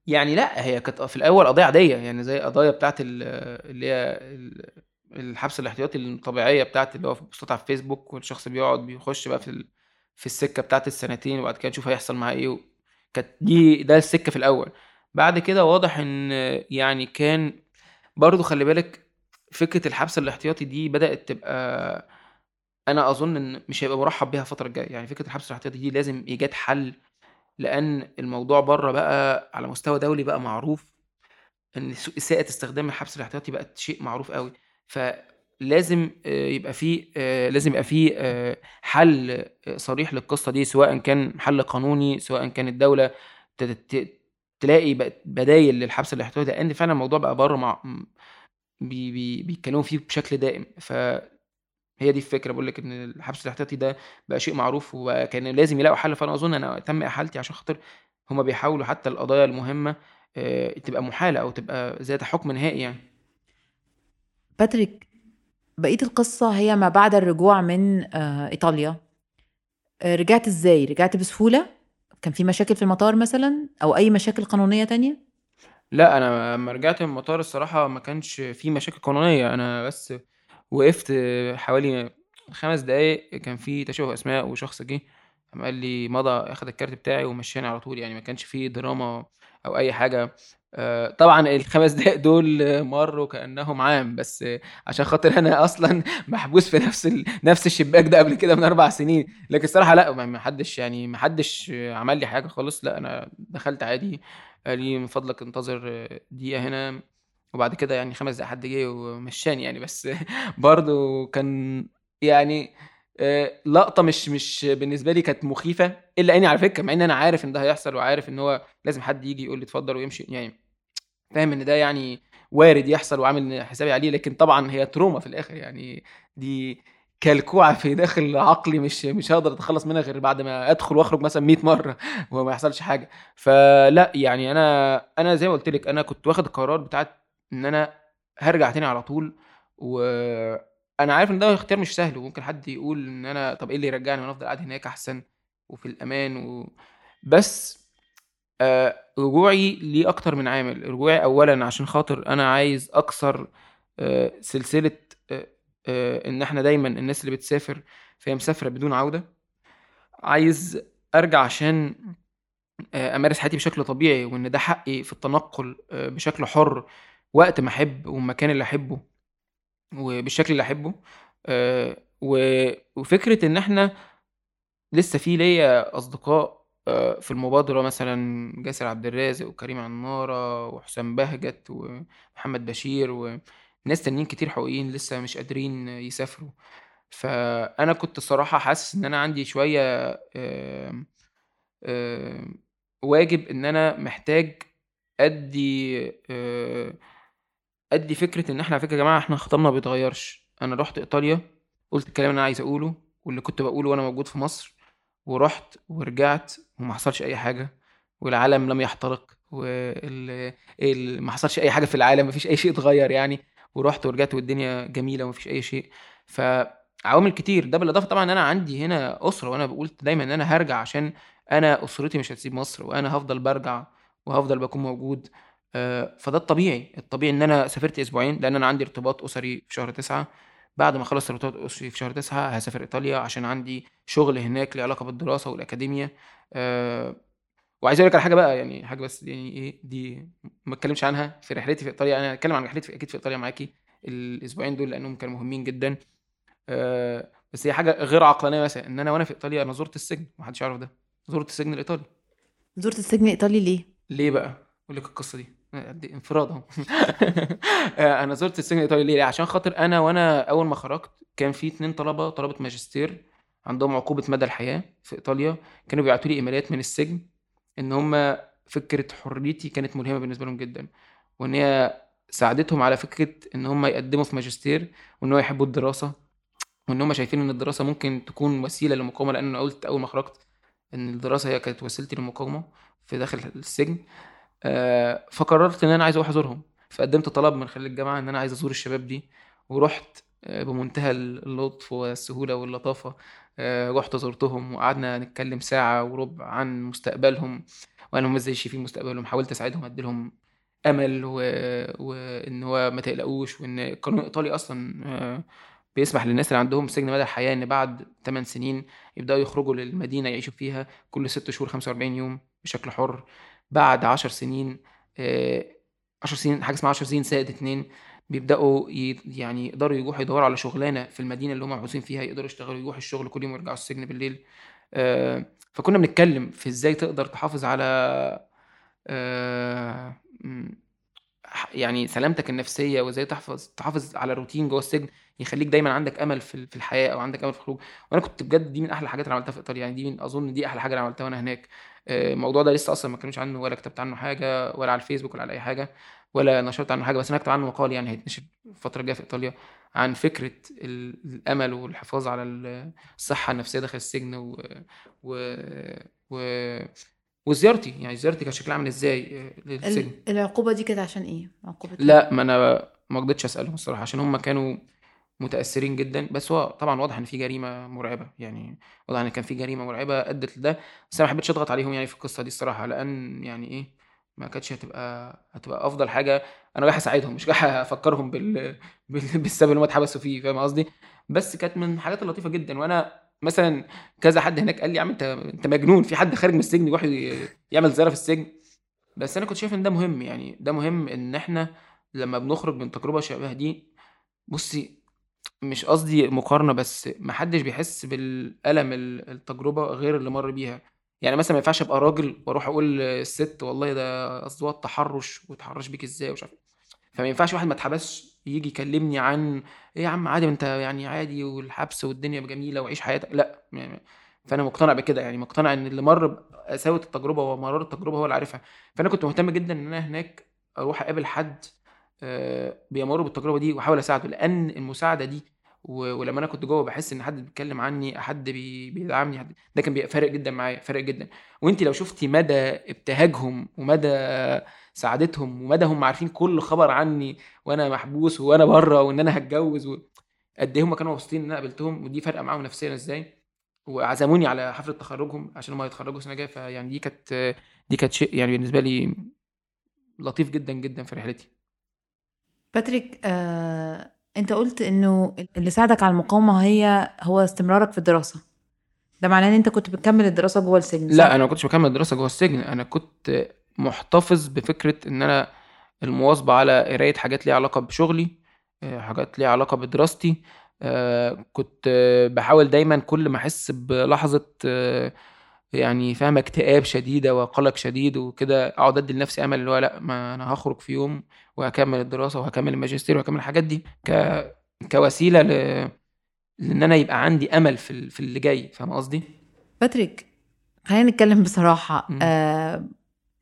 يعني لأ، هي كانت في الأول قضية عادية، يعني زي القضايا بتاعة ال اللي هي ال الحبس الاحتياطي الطبيعية بتاعة اللي هو في بوستات على الفيسبوك والشخص بيقعد بيخش بقى في في السكة بتاعة السنتين وبعد كده نشوف هيحصل معاه و كانت دي ده السكة في الأول. بعد كده واضح إن يعني كان برضه خلّي بالك فكرة الحبس الاحتياطي دي بدأت تبقى أنا أظن إن مش هيبقى مُرحّب بيها الفترة الجاية، يعني فكرة الحبس الاحتياطي دي لازم إيجاد حل، لأن الموضوع برّه بقى على مستوى دولي بقى معروف إن س إساءة استخدام الحبس الاحتياطي بقت شيء معروف أوي، فلازم آآ يبقى في آآ لازم يبقى في آآ حل صريح للقصة دي، سواءً كان حل قانوني، سواءً ت ت تلاقي بدايل للحبس الاحتياطي، لأن فعلًا الموضوع بقى برّه مع بي بي بيتكلموا فيه بشكل دائم، فهي دي الفكرة، باقول لِك إن الحبس الاحتياطي ده بقى شيء معروف وكان لازم يلاقوا حل، فأنا أظن أنا تم إحالتي عشان خاطر هُم بيحاولوا حتى القضايا المهمة آآ تبقى مُحالة أو تبقى ذات حُكم نهائي يعني. باتريك بقية القصة هي ما بعد الرجوع من آآ إيطاليا. آآ رجعت إزاي؟ رجعت بسهولة؟ كان في مشاكل في المطار مثلًا أو أي مشاكل قانونية تانية؟ لأ، أنا أمّا رجعت من المطار الصراحة ما كانش في مشاكل قانونية، أنا بس وقفت حوالي 5 دقايق كان في تشابه أسماء وشخص جه قام قال لي مضى أخد الكارت بتاعي ومشّاني على طول، يعني ما كانش في دراما أو أي حاجة. آآ طبعًا ال5 دقايق دول مرّوا كأنهم عام، بس عشان خاطر أنا أصلًا [laughs] محبوس في نفس ال نفس الشباك ده قبل كده من 4 سنين، لكن الصراحة لأ، ما حدش يعني ما حدش عمل لي حاجة خالص، لأ أنا دخلت عادي، قال لي: "من فضلك انتظر دقيقة هنا." وبعد كده يعني 5 دقايق حد جه ومشّاني يعني، بس [laughs] برضه كان يعني آآ لقطة مش مش بالنسبة لي كانت مخيفة، إلا إني على فكرة مع إن أنا عارف إن ده هيحصل وعارف إن هو لازم حد ييجي يقول لي اتفضل ويمشي، يعني فاهم إن ده يعني وارد يحصل وعامل حسابي عليه، لكن طبعًا هي تروما في الآخر يعني دي كلكوعة في داخل عقلي مش مش هاقدر أتخلّص منها غير بعد ما أدخل وأخرج مثلًا 100 مرّة [laughs] وما يحصلش حاجة. فلأ، يعني أنا أنا زي ما قُلت لِك أنا كنت واخد القرار بتاعة إن أنا هارجع تاني على طول، وأنا عارف إن ده اختيار مش سهل، وممكن حد يقول إن أنا طَب إيه اللي يرجّعني ما أنا أفضل قاعد هناك أحسن وفي الأمان و بس آآ رجوعي ليه أكتر من عامل، رجوعي أولًا عشان خاطر أنا عايز أكسر آآ سلسلة آآ آآ إن إحنا دايمًا الناس اللي بتسافر فهي مسافرة بدون عودة. عايز أرجع عشان آآ أمارس حياتي بشكل طبيعي، وإن ده حقي في التنقل آآ بشكل حُر وقت ما أحب والمكان اللي أحبه وبالشكل اللي أحبه. و وفكرة إن إحنا لسه في ليّا أصدقاء آآ في المبادرة مثلًا جاسر عبد الرازق وكريم عمارة وحسام بهجت ومحمد بشير وناس تانيين كتير حقوقيين لسه مش قادرين يسافروا. فأنا كنت الصراحة حاسس إن أنا عندي شوية آآ واجب إن أنا محتاج أدّي أدّي فكرة إن إحنا على فكرة يا جماعة إحنا خطابنا ما بيتغيّرش. أنا رُحت إيطاليا، قُلت الكلام اللي أنا عايز أقوله واللي كنت باقوله وأنا موجود في مصر، ورُحت ورجعت وما حصلش أي حاجة والعالم لم يحترق وال ال ما حصلش أي حاجة في العالم، ما فيش أي شيء اتغيّر يعني، ورُحت ورجعت والدنيا جميلة وما فيش أي شيء. فعوامل كتير، ده بالإضافة طبعًا إن أنا عندي هنا أسرة وأنا قُلت دايمًا إن أنا هارجع عشان أنا أسرتي مش هتسيب مصر وأنا هافضل بارجع وهافضل باكون موجود. آآ فده الطبيعي، الطبيعي إن أنا سافرت أسبوعين لإن أنا عندي ارتباط أسري في شهر 9، بعد ما أخلّص ارتباط أسري في شهر 9 هاسافر إيطاليا عشان عندي شغل هناك ليه علاقة بالدراسة والأكاديميا. آآ وعايز أقول لك على حاجة بقى يعني حاجة بس يعني إيه، دي ما أتكلمش عنها في رحلتي في إيطاليا، أنا هاتكلم عن رحلتي أكيد في إيطاليا معاكِ الأسبوعين دول لإنهم كانوا مهمين جدًا. آآ بس هي حاجة غير عقلانية مثلًا، إن أنا وأنا في إيطاليا أنا زُرت السجن، ما حدش يعرف ده، زُرت السجن الإيطالي. زُرت السجن الإيطالي ليه؟ ليه بقى؟ أقول لك القصة دي، دي انفراد [laughs] أهو. آآ أنا زُرت السجن الإيطالي ليه؟ عشان خاطر أنا وأنا أول ما خرجت كان في 2 طلبة، طلبة ماجستير عندهم عقوبة مدى الحياة في إيطاليا، كانوا بيبعتوا لي إيميلات من السجن إن هم فكرة حريتي كانت ملهمة بالنسبة لهم جدًا، وإن هي ساعدتهم على فكرة إن هم يقدّموا في ماجستير وإن هو يحبوا الدراسة، وإن هم شايفين إن الدراسة ممكن تكون وسيلة للمقاومة، لإن أنا قُلت أول ما خرجت إن الدراسة هي كانت وسيلتي للمقاومة في داخل السجن. آآ فقررت إن أنا عايز أروح أزورهم، فقدّمت طلب من خلال الجامعة إن أنا عايز أزور الشباب دي، ورُحت آآ بمنتهى ال اللطف والسهولة واللطافة، آآ رُحت زُرتهم وقعدنا نتكلم ساعة وربع عن مستقبلهم. وعن هم إزاي شايفين مستقبلهم، حاولت أساعدهم أدّي لهم أمل و وإن هو ما تقلقوش وإن القانون الإيطالي أصلًا آآ بيسمح للناس اللي عندهم سجن مدى الحياة إن بعد 8 سنين يبدأوا يخرجوا للمدينة يعيشوا فيها كل 6 شهور 45 يوم بشكل حُر، بعد 10 سنين آآ 10 سنين حاجة اسمها 10 سنين زائد 2 بيبدأوا ي يعني يقدروا يروحوا يدوّروا على شغلانة في المدينة اللي هم محبوسين فيها، يقدروا يشتغلوا يروحوا الشغل كل يوم ويرجعوا السجن بالليل. آآ فكنا بنتكلم في إزاي تقدر تحافظ على ح يعني سلامتك النفسية وإزاي تحفظ تحافظ على روتين جوّه السجن يخلّيك دايمًا عندك أمل في ال في الحياة أو عندك أمل في الخروج، وأنا كنت بجد دي من أحلى الحاجات اللي عملتها في إيطاليا، يعني دي من أظن دي أحلى حاجة أنا عملتها وأنا هناك. آآ الموضوع ده لسه أصلًا ما اتكلمش عنه ولا كتبت عنه حاجة ولا على الفيسبوك ولا على أي حاجة ولا نشرت عنه حاجة، بس أنا هاكتب عنه مقال يعني هيتنشر الفترة الجاية في إيطاليا عن فكرة ال الأمل والحفاظ على ال الصحة النفسية داخل السجن و و و وزيارتي يعني زيارتي كان شكلها عامل إزاي آه، للسجن ال- العقوبة دي كانت عشان إيه؟ عقوبة إيه؟ لا ما أنا ما قدرتش أسألهم الصراحة عشان هم كانوا متأثرين جدا بس هو طبعا واضح إن في جريمة مرعبة يعني واضح إن كان في جريمة مرعبة أدت لده بس أنا ما حبيتش أضغط عليهم يعني في القصة دي الصراحة لأن يعني إيه ما كانتش هتبقى هتبقى أفضل حاجة أنا رايح أساعدهم مش رايح أفكرهم بال... بال... بالسبب اللي هم اتحبسوا فيه فاهم قصدي بس كانت من الحاجات اللطيفة جدا وأنا مثلا كذا حد هناك قال لي يا عم انت أنت مجنون في حد خارج من السجن يروح يعمل زيارة في السجن؟ بس أنا كنت شايف إن ده مهم يعني ده مهم إن إحنا لما بنخرج من تجربة شبه دي بصي مش قصدي مقارنة بس محدش بيحس بالألم ال- التجربة غير اللي مر بيها. يعني مثلا ما ينفعش أبقى راجل وأروح أقول للست والله ده قصدي التحرش وتحرش بيك إزاي ومش عارف إيه. فما ينفعش واحد ما اتحبسش يجي يكلمني عن إيه يا عم عادي أنت يعني عادي والحبس والدنيا جميلة وعيش حياتك. لأ يعني فأنا مقتنع بكده يعني مقتنع إن اللي مر بقساوه التجربة ومرار التجربة هو اللي عارفها. فأنا كنت مهتم جدا إن أنا هناك أروح أقابل حد آه، بيمر بالتجربة دي وأحاول أساعده لأن المساعدة دي ولما أنا كنت جوه بحس إن حد بيتكلم عني حد بي- بيدعمني حد ده كان فارق جدا معايا فارق جدا. وانت لو شفتي مدى ابتهاجهم ومدى سعادتهم ومدى هم عارفين كل خبر عني وأنا محبوس وأنا بره وإن أنا هتجوز و... قد إيه هم كانوا مبسوطين إن أنا قابلتهم ودي فارقه معاهم نفسيا إزاي. وعزموني على حفلة تخرجهم عشان هم هيتخرجوا السنة الجاية فيعني دي كانت دي كانت شيء يعني بالنسبة لي لطيف جدا جدا في رحلتي. باتريك آه، انت قلت انه اللي ساعدك على المقاومة هي هو استمرارك في الدراسة. ده معناه إن انت كنت بتكمل الدراسة جوه السجن صح؟ لا أنا ما كنتش بكمل دراسه جوه السجن. أنا كنت محتفظ بفكرة إن أنا المواظبة على قراية حاجات ليها علاقة بشغلي آه، حاجات ليها علاقة بدراستي. آه، كنت بحاول دايما كل ما أحس بلحظة آه، يعني فاهمه اكتئاب شديده وقلق شديد وكده أقعد أدي لنفسي أمل اللي هو لأ ما أنا هخرج في يوم وهكمل الدراسة وهكمل الماجستير وهكمل الحاجات دي ك كوسيلة ل... لإن أنا يبقى عندي أمل في ال- في اللي جاي. فاهم قصدي؟ باتريك خلينا نتكلم بصراحة. مم. آه،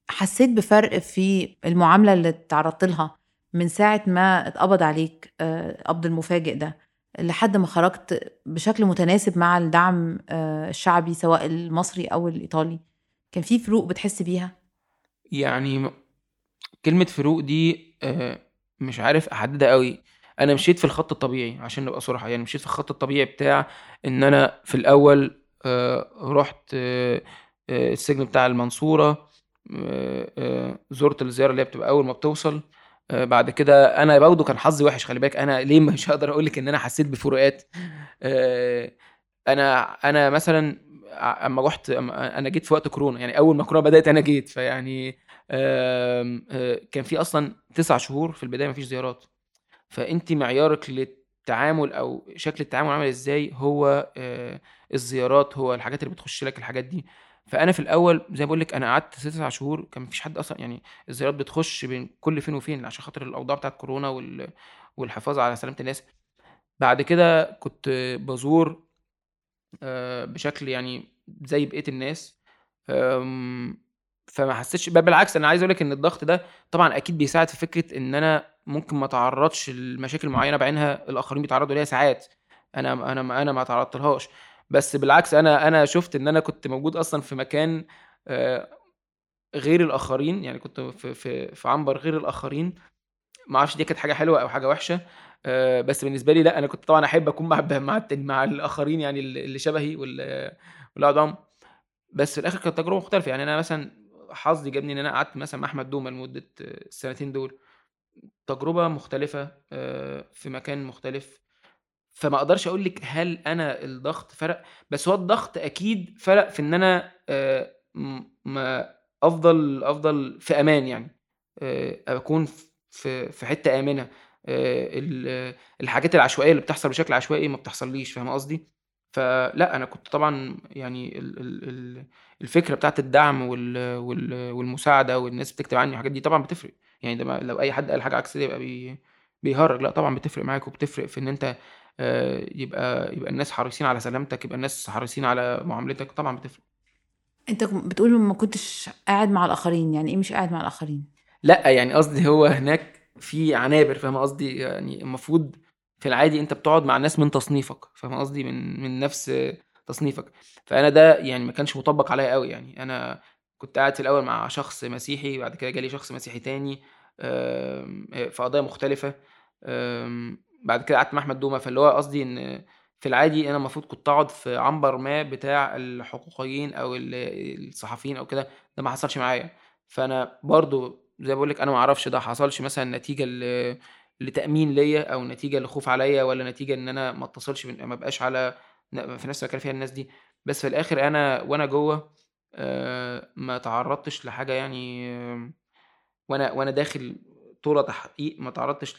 حسيت بفرق في المعاملة اللي تعرضت لها من ساعة ما اتقبض عليك آه، قبض المفاجئ ده؟ لحد ما خرجت بشكل متناسب مع الدعم آه، الشعبي سواء المصري أو الإيطالي. كان في فروق بتحس بيها؟ يعني كلمة فروق دي آه، مش عارف أحددها قوي أنا مشيت في الخط الطبيعي عشان نبقى صراحة. يعني مشيت في الخط الطبيعي بتاع إن أنا في الأول آه، رحت السجن بتاع المنصورة آه، زرت الزيارة اللي هي بتبقى أول ما بتوصل. بعد كده أنا برضه كان حظي وحش خلي بالك. أنا ليه مش هقدر أقول لك إن أنا حسيت بفروقات؟ آه، أنا أنا مثلا أما رحت أنا جيت في وقت كورونا. يعني أول ما كورونا بدأت أنا جيت. فيعني آه، كان في أصلا تسع شهور في البداية مفيش زيارات. فانت معيارك للتعامل أو شكل التعامل عامل إزاي؟ هو آه، الزيارات هو الحاجات اللي بتخش لك الحاجات دي. فأنا في الأول زي ما بقول لك أنا قعدت تسع شهور كان مفيش حد أصلا يعني الزيارات بتخش بين كل فين وفين عشان خاطر الأوضاع بتاعت كورونا وال- والحفاظ على سلامة الناس. بعد كده كنت بزور آه، بشكل يعني زي بقية الناس. فما حسيتش بالعكس أنا عايز أقول لك إن الضغط ده طبعا أكيد بيساعد في فكرة إن أنا ممكن ما اتعرضش لمشاكل معينة بعينها الآخرين بيتعرضوا ليها ساعات. أنا أنا أنا ما تعرضت لهاش بس بالعكس أنا أنا شفت إن أنا كنت موجود أصلا في مكان غير الآخرين يعني كنت في في في عنبر غير الآخرين. ما أعرفش دي كانت حاجة حلوة أو حاجة وحشة بس بالنسبة لي لأ أنا كنت طبعا أحب أكون مع مع مع الآخرين يعني اللي شبهي واللي معاهم. بس في الآخر كانت تجربة مختلفة. يعني أنا مثلا حظي جابني إن أنا قعدت مثلا مع أحمد دومه لمده السنتين دول. تجربة مختلفة في مكان مختلف. فما أقدرش أقول لك هل أنا الضغط فرق بس هو الضغط أكيد فرق في ان أنا آه، ما افضل افضل في أمان يعني آه، اكون في في حتة آمنة آه، ال- الحاجات العشوائية اللي بتحصل بشكل عشوائي ما بتحصليش فاهم قصدي؟ فلا أنا كنت طبعا يعني ال- ال- ال- الفكرة بتاعت الدعم وال- وال- والمساعدة والناس بتكتب عني الحاجات دي طبعا بتفرق يعني ده لو أي حد قال حاجة عكس كده يبقى بي بيهرج لا طبعا بتفرق معاك وبتفرق في إن أنت آه، يبقى يبقى الناس حريصين على سلامتك يبقى الناس حريصين على معاملتك طبعا بتفرق. انت بتقول ما كنتش قاعد مع الآخرين يعني إيه مش قاعد مع الآخرين؟ لا يعني قصدي هو هناك في عنابر فاهم قصدي؟ يعني المفروض في العادي انت بتقعد مع ناس من تصنيفك فاهم قصدي؟ من من نفس تصنيفك. فأنا ده يعني ما كانش مطبق عليا قوي يعني أنا كنت قاعد في الأول مع شخص مسيحي بعد كده جالي شخص مسيحي تاني في قضايا مختلفة بعد كده قعدت مع أحمد دومة فاللي هو قصدي إن في العادي أنا المفروض كنت أقعد في عنبر ما بتاع الحقوقيين أو الصحفيين أو كده ده ما حصلش معايا. فأنا برضو زي ما بقول لك أنا ما أعرفش ده حصلش مثلا نتيجة لتأمين ليا أو نتيجة لخوف عليا ولا نتيجة إن أنا ما اتصلش ما ابقاش على في نفس المكان فيها الناس دي. بس في الآخر أنا وأنا جوه آه، ما تعرضتش لحاجة يعني وأنا وأنا داخل طولة تحقيق ما تعرضتش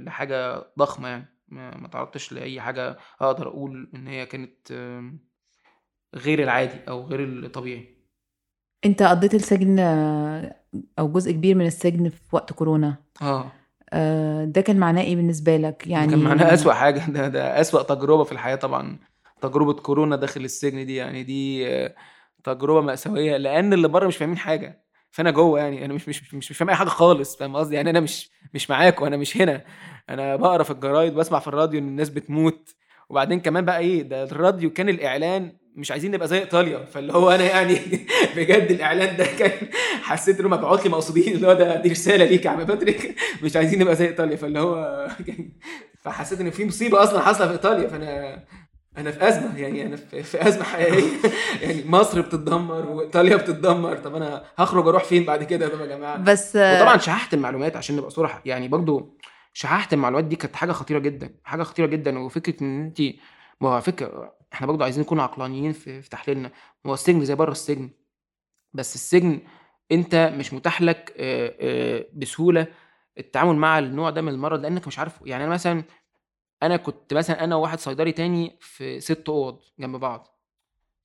لحاجة ضخمة يعني. ما تعرضتش لأي حاجة أقدر أقول إن هي كانت غير العادي أو غير الطبيعي. أنت قضيت السجن أو جزء كبير من السجن في وقت كورونا. آه. آه، ده كان معناه إيه بالنسبة لك؟ يعني كان معناه أسوأ حاجة. [laughs] ده ده أسوأ تجربة في الحياة طبعا. تجربة كورونا داخل السجن دي يعني دي تجربة مأساوية لأن اللي بره مش فاهمين حاجة. فأنا جوه يعني أنا مش مش مش, مش فاهم أي حاجة خالص فاهم قصدي؟ يعني أنا مش مش معاكم أنا مش هنا. أنا بقرا في الجرايد بسمع في الراديو إن الناس بتموت. وبعدين كمان بقى إيه ده الراديو كان الإعلان مش عايزين نبقى زي إيطاليا. فاللي هو أنا يعني [laughs] بجد الإعلان ده كان [laughs] حسيت انه مبعوث لي مقصودين. اللي هو ده دي رسالة ليك يا عم باتريك. [laughs] مش عايزين نبقى زي إيطاليا. فاللي هو فحسيت إن في مصيبة أصلا حاصلة في إيطاليا. فأنا أنا في أزمة يعني أنا في أزمة حقيقية. [laughs] يعني مصر بتتدمر وإيطاليا بتتدمر. طب أنا هخرج أروح فين بعد كده يا جماعة؟ بس وطبعا شححت المعلومات عشان نبقى صراحة. يعني برضو شححت المعلومات دي كانت حاجة خطيرة جدا حاجة خطيرة جدا. وفكرة إن أنت ما هو فكرة إحنا برضو عايزين نكون عقلانيين في, في تحليلنا. هو السجن زي بره السجن. بس السجن أنت مش متاح لك بسهولة التعامل مع النوع ده من المرض لأنك مش عارفه. يعني أنا مثلا أنا كنت مثلا أنا وواحد صيدلي تاني في ست أوض جنب بعض.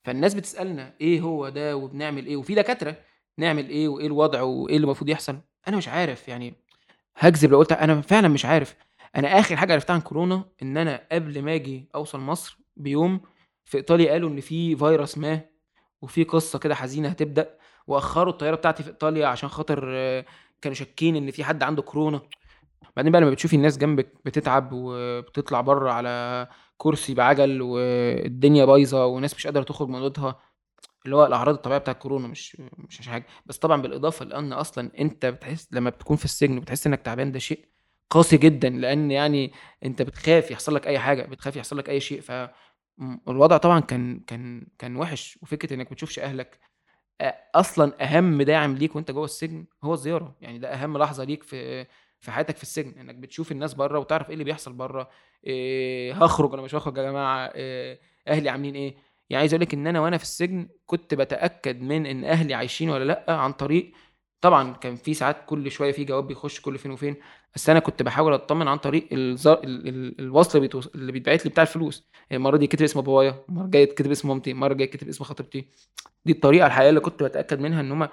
فالناس بتسألنا إيه هو ده وبنعمل إيه؟ وفي دكاترة نعمل إيه وإيه الوضع وإيه اللي المفروض يحصل؟ أنا مش عارف يعني هكذب لو قلت أنا فعلا مش عارف. أنا آخر حاجة عرفتها عن كورونا إن أنا قبل ما أجي أوصل مصر بيوم في إيطاليا قالوا إن في فيروس ما وفي قصة كده حزينة هتبدأ وأخروا الطيارة بتاعتي في إيطاليا عشان خاطر كانوا شاكين إن في حد عنده كورونا. بعدين بقى لما بتشوفي الناس جنبك بتتعب وبتطلع بره على كرسي بعجل والدنيا بايظة وناس مش قادرة تخرج من أوضتها اللي هو الأعراض الطبيعية بتاعت كورونا مش مش حاجة. بس طبعا بالإضافة لأن أصلا أنت بتحس لما بتكون في السجن بتحس إنك تعبان ده شيء قاسي جدا لأن يعني أنت بتخاف يحصل لك أي حاجة بتخاف يحصل لك أي شيء. فالوضع طبعا كان كان كان وحش. وفكرة إنك ما بتشوفش أهلك أصلا أهم داعم ليك وأنت جوه السجن هو الزيارة. يعني ده أهم لحظة ليك في في حياتك في السجن إنك بتشوف الناس بره وتعرف إيه اللي بيحصل بره إيه هخرج ولا مش هخرج يا جماعة إيه أهلي عاملين إيه؟ يعني عايز أقول لك إن أنا وأنا في السجن كنت بتأكد من إن أهلي عايشين ولا لأ عن طريق طبعا كان في ساعات كل شوية في جواب بيخش كل فين وفين بس أنا كنت بحاول أطمن عن طريق الزر... ال... ال... الوصل اللي بيتبعت لي بتاع الفلوس. المرة دي كتب اسم بابايا المره الجايه كتب اسم مامتي المره الجايه كتب اسم خطيبتي. دي الطريقة الحقيقية اللي كنت بتأكد منها إن هم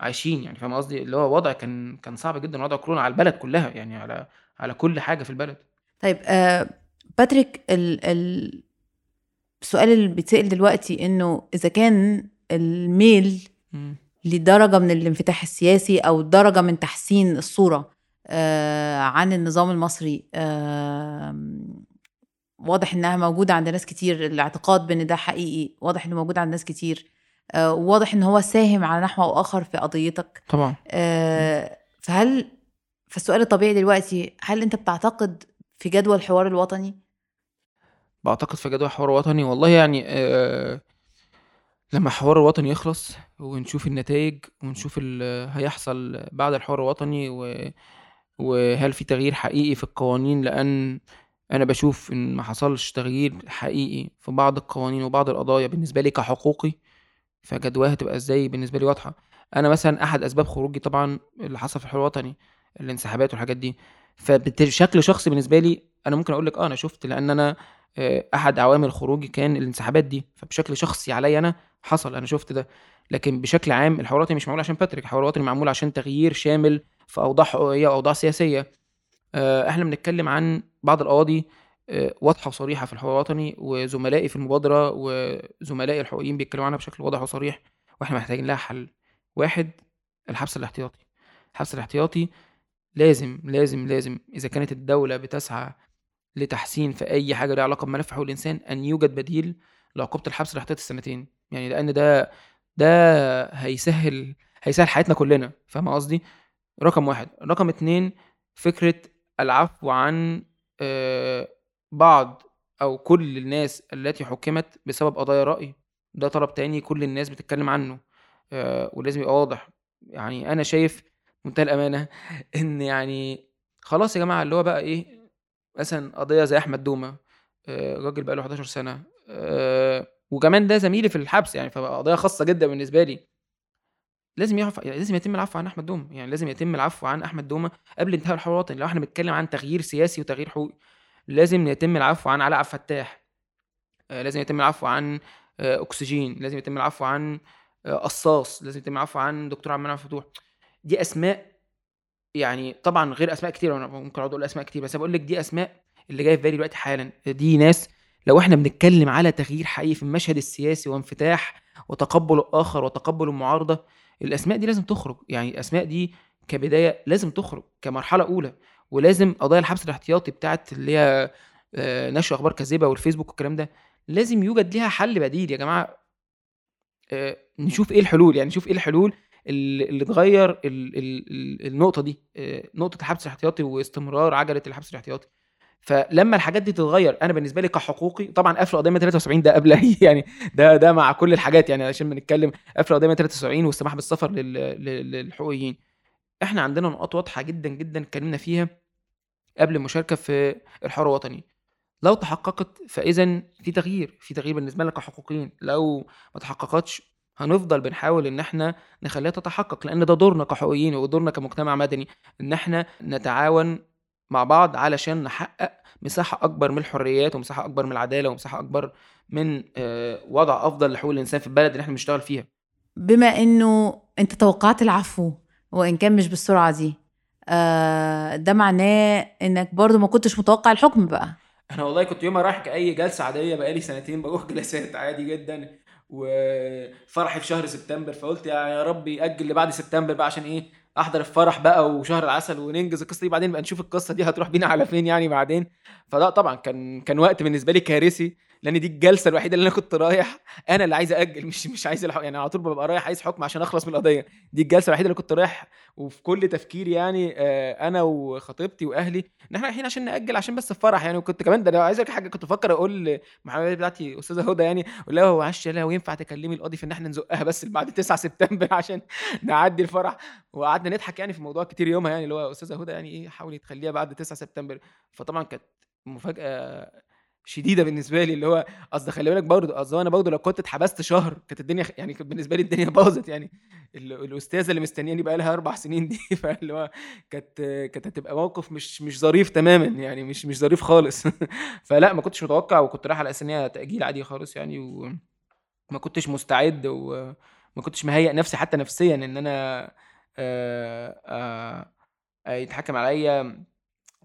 عايشين يعني فاهم قصدي؟ اللي هو وضع كان كان صعب جدا وضع كورونا على البلد كلها يعني على على كل حاجة في البلد. طيب آه باتريك ال... ال... السؤال اللي بيتسأل دلوقتي إنه إذا كان الميل م. لدرجة من الانفتاح السياسي أو درجة من تحسين الصورة آه عن النظام المصري آه واضح إنها موجودة عند ناس كتير الاعتقاد بإن ده حقيقي واضح إنه موجود عند ناس كتير. واضح إن هو ساهم على نحو أو آخر في قضيتك. طبعا. آه فهل فالسؤال الطبيعي دلوقتي هل أنت بتعتقد في جدوى الحوار الوطني؟ بعتقد في جدوى الحوار الوطني والله يعني آه لما الحوار الوطني يخلص ونشوف النتائج ونشوف اللي هيحصل بعد الحوار الوطني و... وهل في تغيير حقيقي في القوانين لأن أنا بشوف إن ما حصلش تغيير حقيقي في بعض القوانين وبعض القضايا بالنسبة لي كحقوقي فجدواها تبقى إزاي بالنسبة لي واضحة. أنا مثلا أحد أسباب خروجي طبعا اللي حصل في الحوار الوطني الانسحابات والحاجات دي. فبشكل شخصي بالنسبة لي أنا ممكن أقول لك أه أنا شفت لأن أنا أحد عوامل خروجي كان الانسحابات دي. فبشكل شخصي عليا أنا حصل أنا شفت ده. لكن بشكل عام الحوار الوطني مش معمول عشان باتريك. الحوار الوطني معمول عشان تغيير شامل في أوضاع حقوقية وأوضاع سياسية. إحنا بنتكلم عن بعض القواضي واضحة وصريحة في الحوار الوطني وزملائي في المبادرة وزملائي الحقوقيين بيتكلموا عنها بشكل واضح وصريح وإحنا محتاجين لها حل واحد الحبس الاحتياطي. الحبس الاحتياطي لازم لازم لازم إذا كانت الدولة بتسعى لتحسين في أي حاجة ليها علاقة بملف حقوق الإنسان أن يوجد بديل لعقوبة الحبس الاحتياطي السنتين. يعني لأن ده ده هيسهل هيسهل حياتنا كلنا. فاهمة قصدي؟ رقم واحد. رقم اتنين فكرة العفو عن آه، بعض أو كل الناس التي حكمت بسبب قضايا راي ده طلب تاني كل الناس بتتكلم عنه. آه، ولازم يبقى واضح. يعني أنا شايف منتهى الأمانة [laughs] إن يعني خلاص يا جماعة اللي هو بقى إيه مثلا قضية زي أحمد دومة آه، راجل بقى له 11 سنة آه، وكمان ده زميلي في الحبس يعني فبقى قضية خاصة جدا بالنسبة لي. لازم يعني لازم يتم العفو عن أحمد دومة. يعني لازم يتم العفو عن أحمد دومة قبل انتهاء الحوار الوطني لو إحنا بنتكلم عن تغيير سياسي وتغيير حقوقي لازم يتم العفو عن علاء الفتاح آه، لازم يتم العفو عن أكسجين لازم يتم العفو عن قصاص لازم يتم العفو عن دكتور عبد المنعم فتوح. دي أسماء يعني طبعا غير أسماء كتير أنا ممكن أقعد أقول أسماء كتير بس بقول لك دي أسماء اللي جاية في بالي دلوقتي حالا. دي ناس لو إحنا بنتكلم على تغيير حقيقي في المشهد السياسي وانفتاح وتقبل الآخر وتقبل المعارضة الأسماء دي لازم تخرج. يعني الأسماء دي كبداية لازم تخرج كمرحلة أولى. ولازم قضايا الحبس الاحتياطي بتاعت اللي هي آه، نشر أخبار كاذبه والفيسبوك والكلام ده لازم يوجد ليها حل بديل يا جماعة. آه، نشوف إيه الحلول يعني نشوف إيه الحلول اللي تغير النقطة دي آه، نقطة الحبس الاحتياطي واستمرار عجلة الحبس الاحتياطي. فلما الحاجات دي تتغير أنا بالنسبة لي كحقوقي طبعا قفل قضيه 73 ده قبل [laughs] يعني ده ده مع كل الحاجات يعني عشان بنتكلم قفل قضيه 73 والسماح بالسفر للحقوقيين. إحنا عندنا نقاط واضحة جدا جدا اتكلمنا فيها. قبل المشاركة في الحوار الوطني. لو تحققت فاذا في تغيير في تغيير بالنسبة لنا كحقوقيين. لو ما تحققتش هنفضل بنحاول إن إحنا نخليها تتحقق لأن ده دورنا كحقوقيين ودورنا كمجتمع مدني إن إحنا نتعاون مع بعض علشان نحقق مساحة أكبر من الحريات ومساحة أكبر من العدالة ومساحة أكبر من آه، وضع أفضل لحقوق الإنسان في البلد اللي إحنا بنشتغل فيها. بما إنه أنت توقعت العفو وإن كان مش بالسرعة دي آه، ده معناه إنك برضو ما كنتش متوقع الحكم بقى. أنا والله كنت يوم رايح كاي جلسة عادية بقالي سنتين بروح [laughs] جلسات عادي جدا وفرحي في شهر سبتمبر فقلت يا رب ياجل لبعد سبتمبر بقى عشان إيه؟ أحضر الفرح بقى وشهر العسل وننجز القصة دي بعدين بقى نشوف القصة دي هتروح بينا على فين يعني بعدين. فده طبعا كان كان وقت بالنسبة لي كارثي. لأن دي الجلسة الوحيدة اللي أنا كنت رايح. أنا اللي عايز أجل مش مش عايز الحق يعني على طول ببقى رايح عايز حكم عشان أخلص من القضية. دي الجلسة الوحيدة اللي كنت رايح وفي كل تفكيري يعني آه، أنا وخطيبتي وأهلي إن إحنا رايحين عشان نأجل عشان بس الفرح يعني. وكنت كمان ده أنا عايز حاجة كنت بفكر أقول لمحاميه بتاعتي أستاذة هدى يعني أقول لها هو معلش لو ينفع تكلمي القاضي في إن إحنا نزقها بس بعد 9 سبتمبر [laughs] عشان نعدي الفرح؟ وقعدنا نضحك يعني في موضوع كتير يومها يعني اللي هو أستاذة هدى يعني إيه حاولي تخليها بعد 9 سبتمبر. فطبعا كانت مفاجأة شديدة بالنسبة لي اللي هو أصل خلي بالك برضه أصل أنا برضه لو كنت اتحبست شهر كانت الدنيا يعني كانت بالنسبة لي الدنيا [laughs] باظت يعني الأستاذة اللي مستنياني بقى لها أربع سنين دي [laughs] فاللي هو كانت كانت هتبقى موقف مش مش ظريف تماما يعني مش مش ظريف خالص. [laughs] فلا ما كنتش متوقع وكنت رايح على أساس تأجيل عادي خالص يعني وما كنتش مستعد وما كنتش مهيئ نفسي حتى نفسيا إن أنا آآ آآ يتحكم عليا.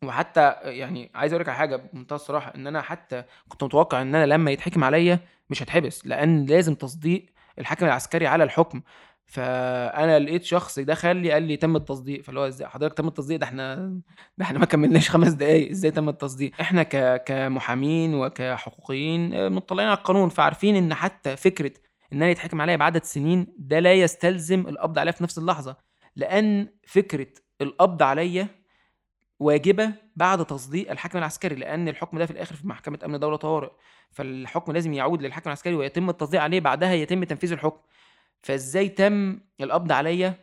وحتى يعني عايز أقول لك على حاجة بمنتهى الصراحة إن أنا حتى كنت متوقع إن أنا لما يتحكم عليا مش هتحبس لأن لازم تصديق الحاكم العسكري على الحكم. فأنا لقيت شخص دخل لي قال لي تم التصديق فاللي هو إزاي؟ حضرتك تم التصديق؟ ده إحنا [laughs] ده إحنا ما كملناش خمس دقايق إزاي تم التصديق؟ إحنا ك... كمحامين وكحقوقيين آه، مطلعين على القانون فعارفين إن حتى فكرة إن أنا يتحكم عليا بعدد سنين ده لا يستلزم القبض عليا في نفس اللحظة. لأن فكرة القبض عليا واجبة بعد تصديق الحاكم العسكري لأن الحكم ده في الآخر في محكمة أمن دوله طوارئ فالحكم لازم يعود للحاكم العسكري ويتم التصديق عليه بعدها يتم تنفيذ الحكم. فإزاي تم القبض عليا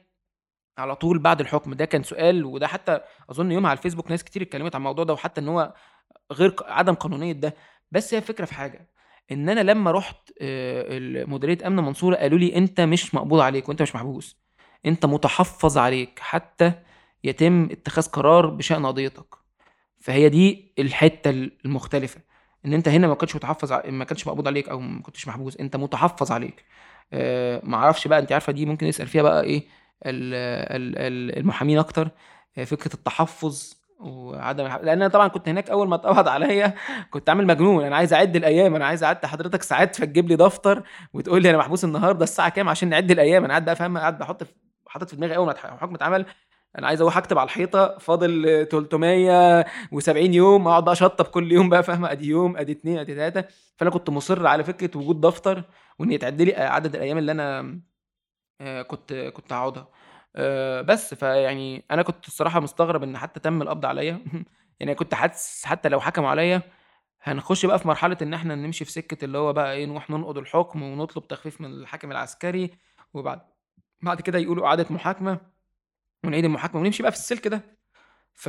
على طول بعد الحكم؟ ده كان سؤال وده حتى أظن يوم على الفيسبوك ناس كتير اتكلمت عن الموضوع ده وحتى إن هو غير عدم قانونية ده. بس هي الفكرة في حاجة إن أنا لما رحت آه، مديريه أمن منصورة قالوا لي أنت مش مقبوض عليك وأنت مش محبوس. أنت متحفظ عليك حتى يتم اتخاذ قرار بشأن قضيتك. فهي دي الحتة المختلفة. إن أنت هنا ما كنتش متحفظ ما كانش مقبوض عليك أو ما كنتش محبوس أنت متحفظ عليك. آه ما أعرفش بقى أنت عارفة دي ممكن نسأل فيها بقى إيه المحامين أكتر. آه، فكرة التحفظ وعدم لأن أنا طبعا كنت هناك أول ما اتقبض عليا [laughs] كنت عامل مجنون. أنا عايز أعد الأيام أنا عايز أعد حضرتك ساعات فتجيب لي دفتر وتقول لي أنا محبوس النهارده الساعة كام عشان نعد الأيام. أنا قاعد بقى فاهم قاعد بحط حاطط في دماغي أول ما الحكم اتعمل أنا عايز أروح أكتب على الحيطة فاضل 370 يوم أقعد بقى أشطب كل يوم بقى فاهمة؟ أدي يوم أدي اتنين أدي تلاتة. فأنا كنت مصر على فكرة وجود دفتر وإن يتعد لي عدد الأيام اللي أنا آآ كنت كنت هاقعدها. آآ بس، فيعني أنا كنت الصراحة مستغرب إن حتى تم القبض عليَّ [laughs] يعني كنت حاسس حتى لو حكموا عليَّ هنخش بقى في مرحلة إن إحنا نمشي في سكة اللي هو بقى إيه، نروح ننقض الحكم ونطلب تخفيف من الحاكم العسكري، وبعد بعد كده يقولوا إعادة محاكمة، ونعيد المحاكمة ونمشي بقى في السلك ده. ف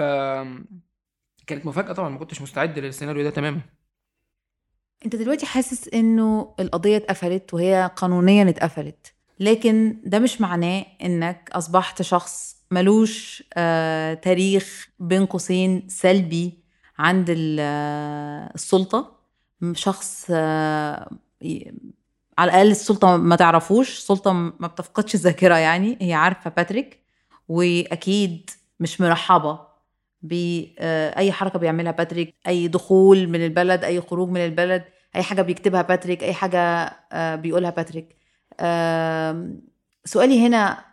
كانت مفاجأة طبعًا، ما كنتش مستعد للسيناريو ده تمامًا. أنت دلوقتي حاسس إنه القضية اتقفلت وهي قانونيًا اتقفلت، لكن ده مش معناه إنك أصبحت شخص مالوش آآ تاريخ بين قوسين سلبي عند ال السُلطة، م شخص ي على الأقل السُلطة ما تعرفوش، السُلطة ما بتفقدش الذاكرة يعني، هي عارفة باتريك، وأكيد مش مرحّبة ب آآ أي حركة بيعملها باتريك، أي دخول من البلد، أي خروج من البلد، أي حاجة بيكتبها باتريك، أي حاجة آآ بيقولها باتريك. سؤالي هنا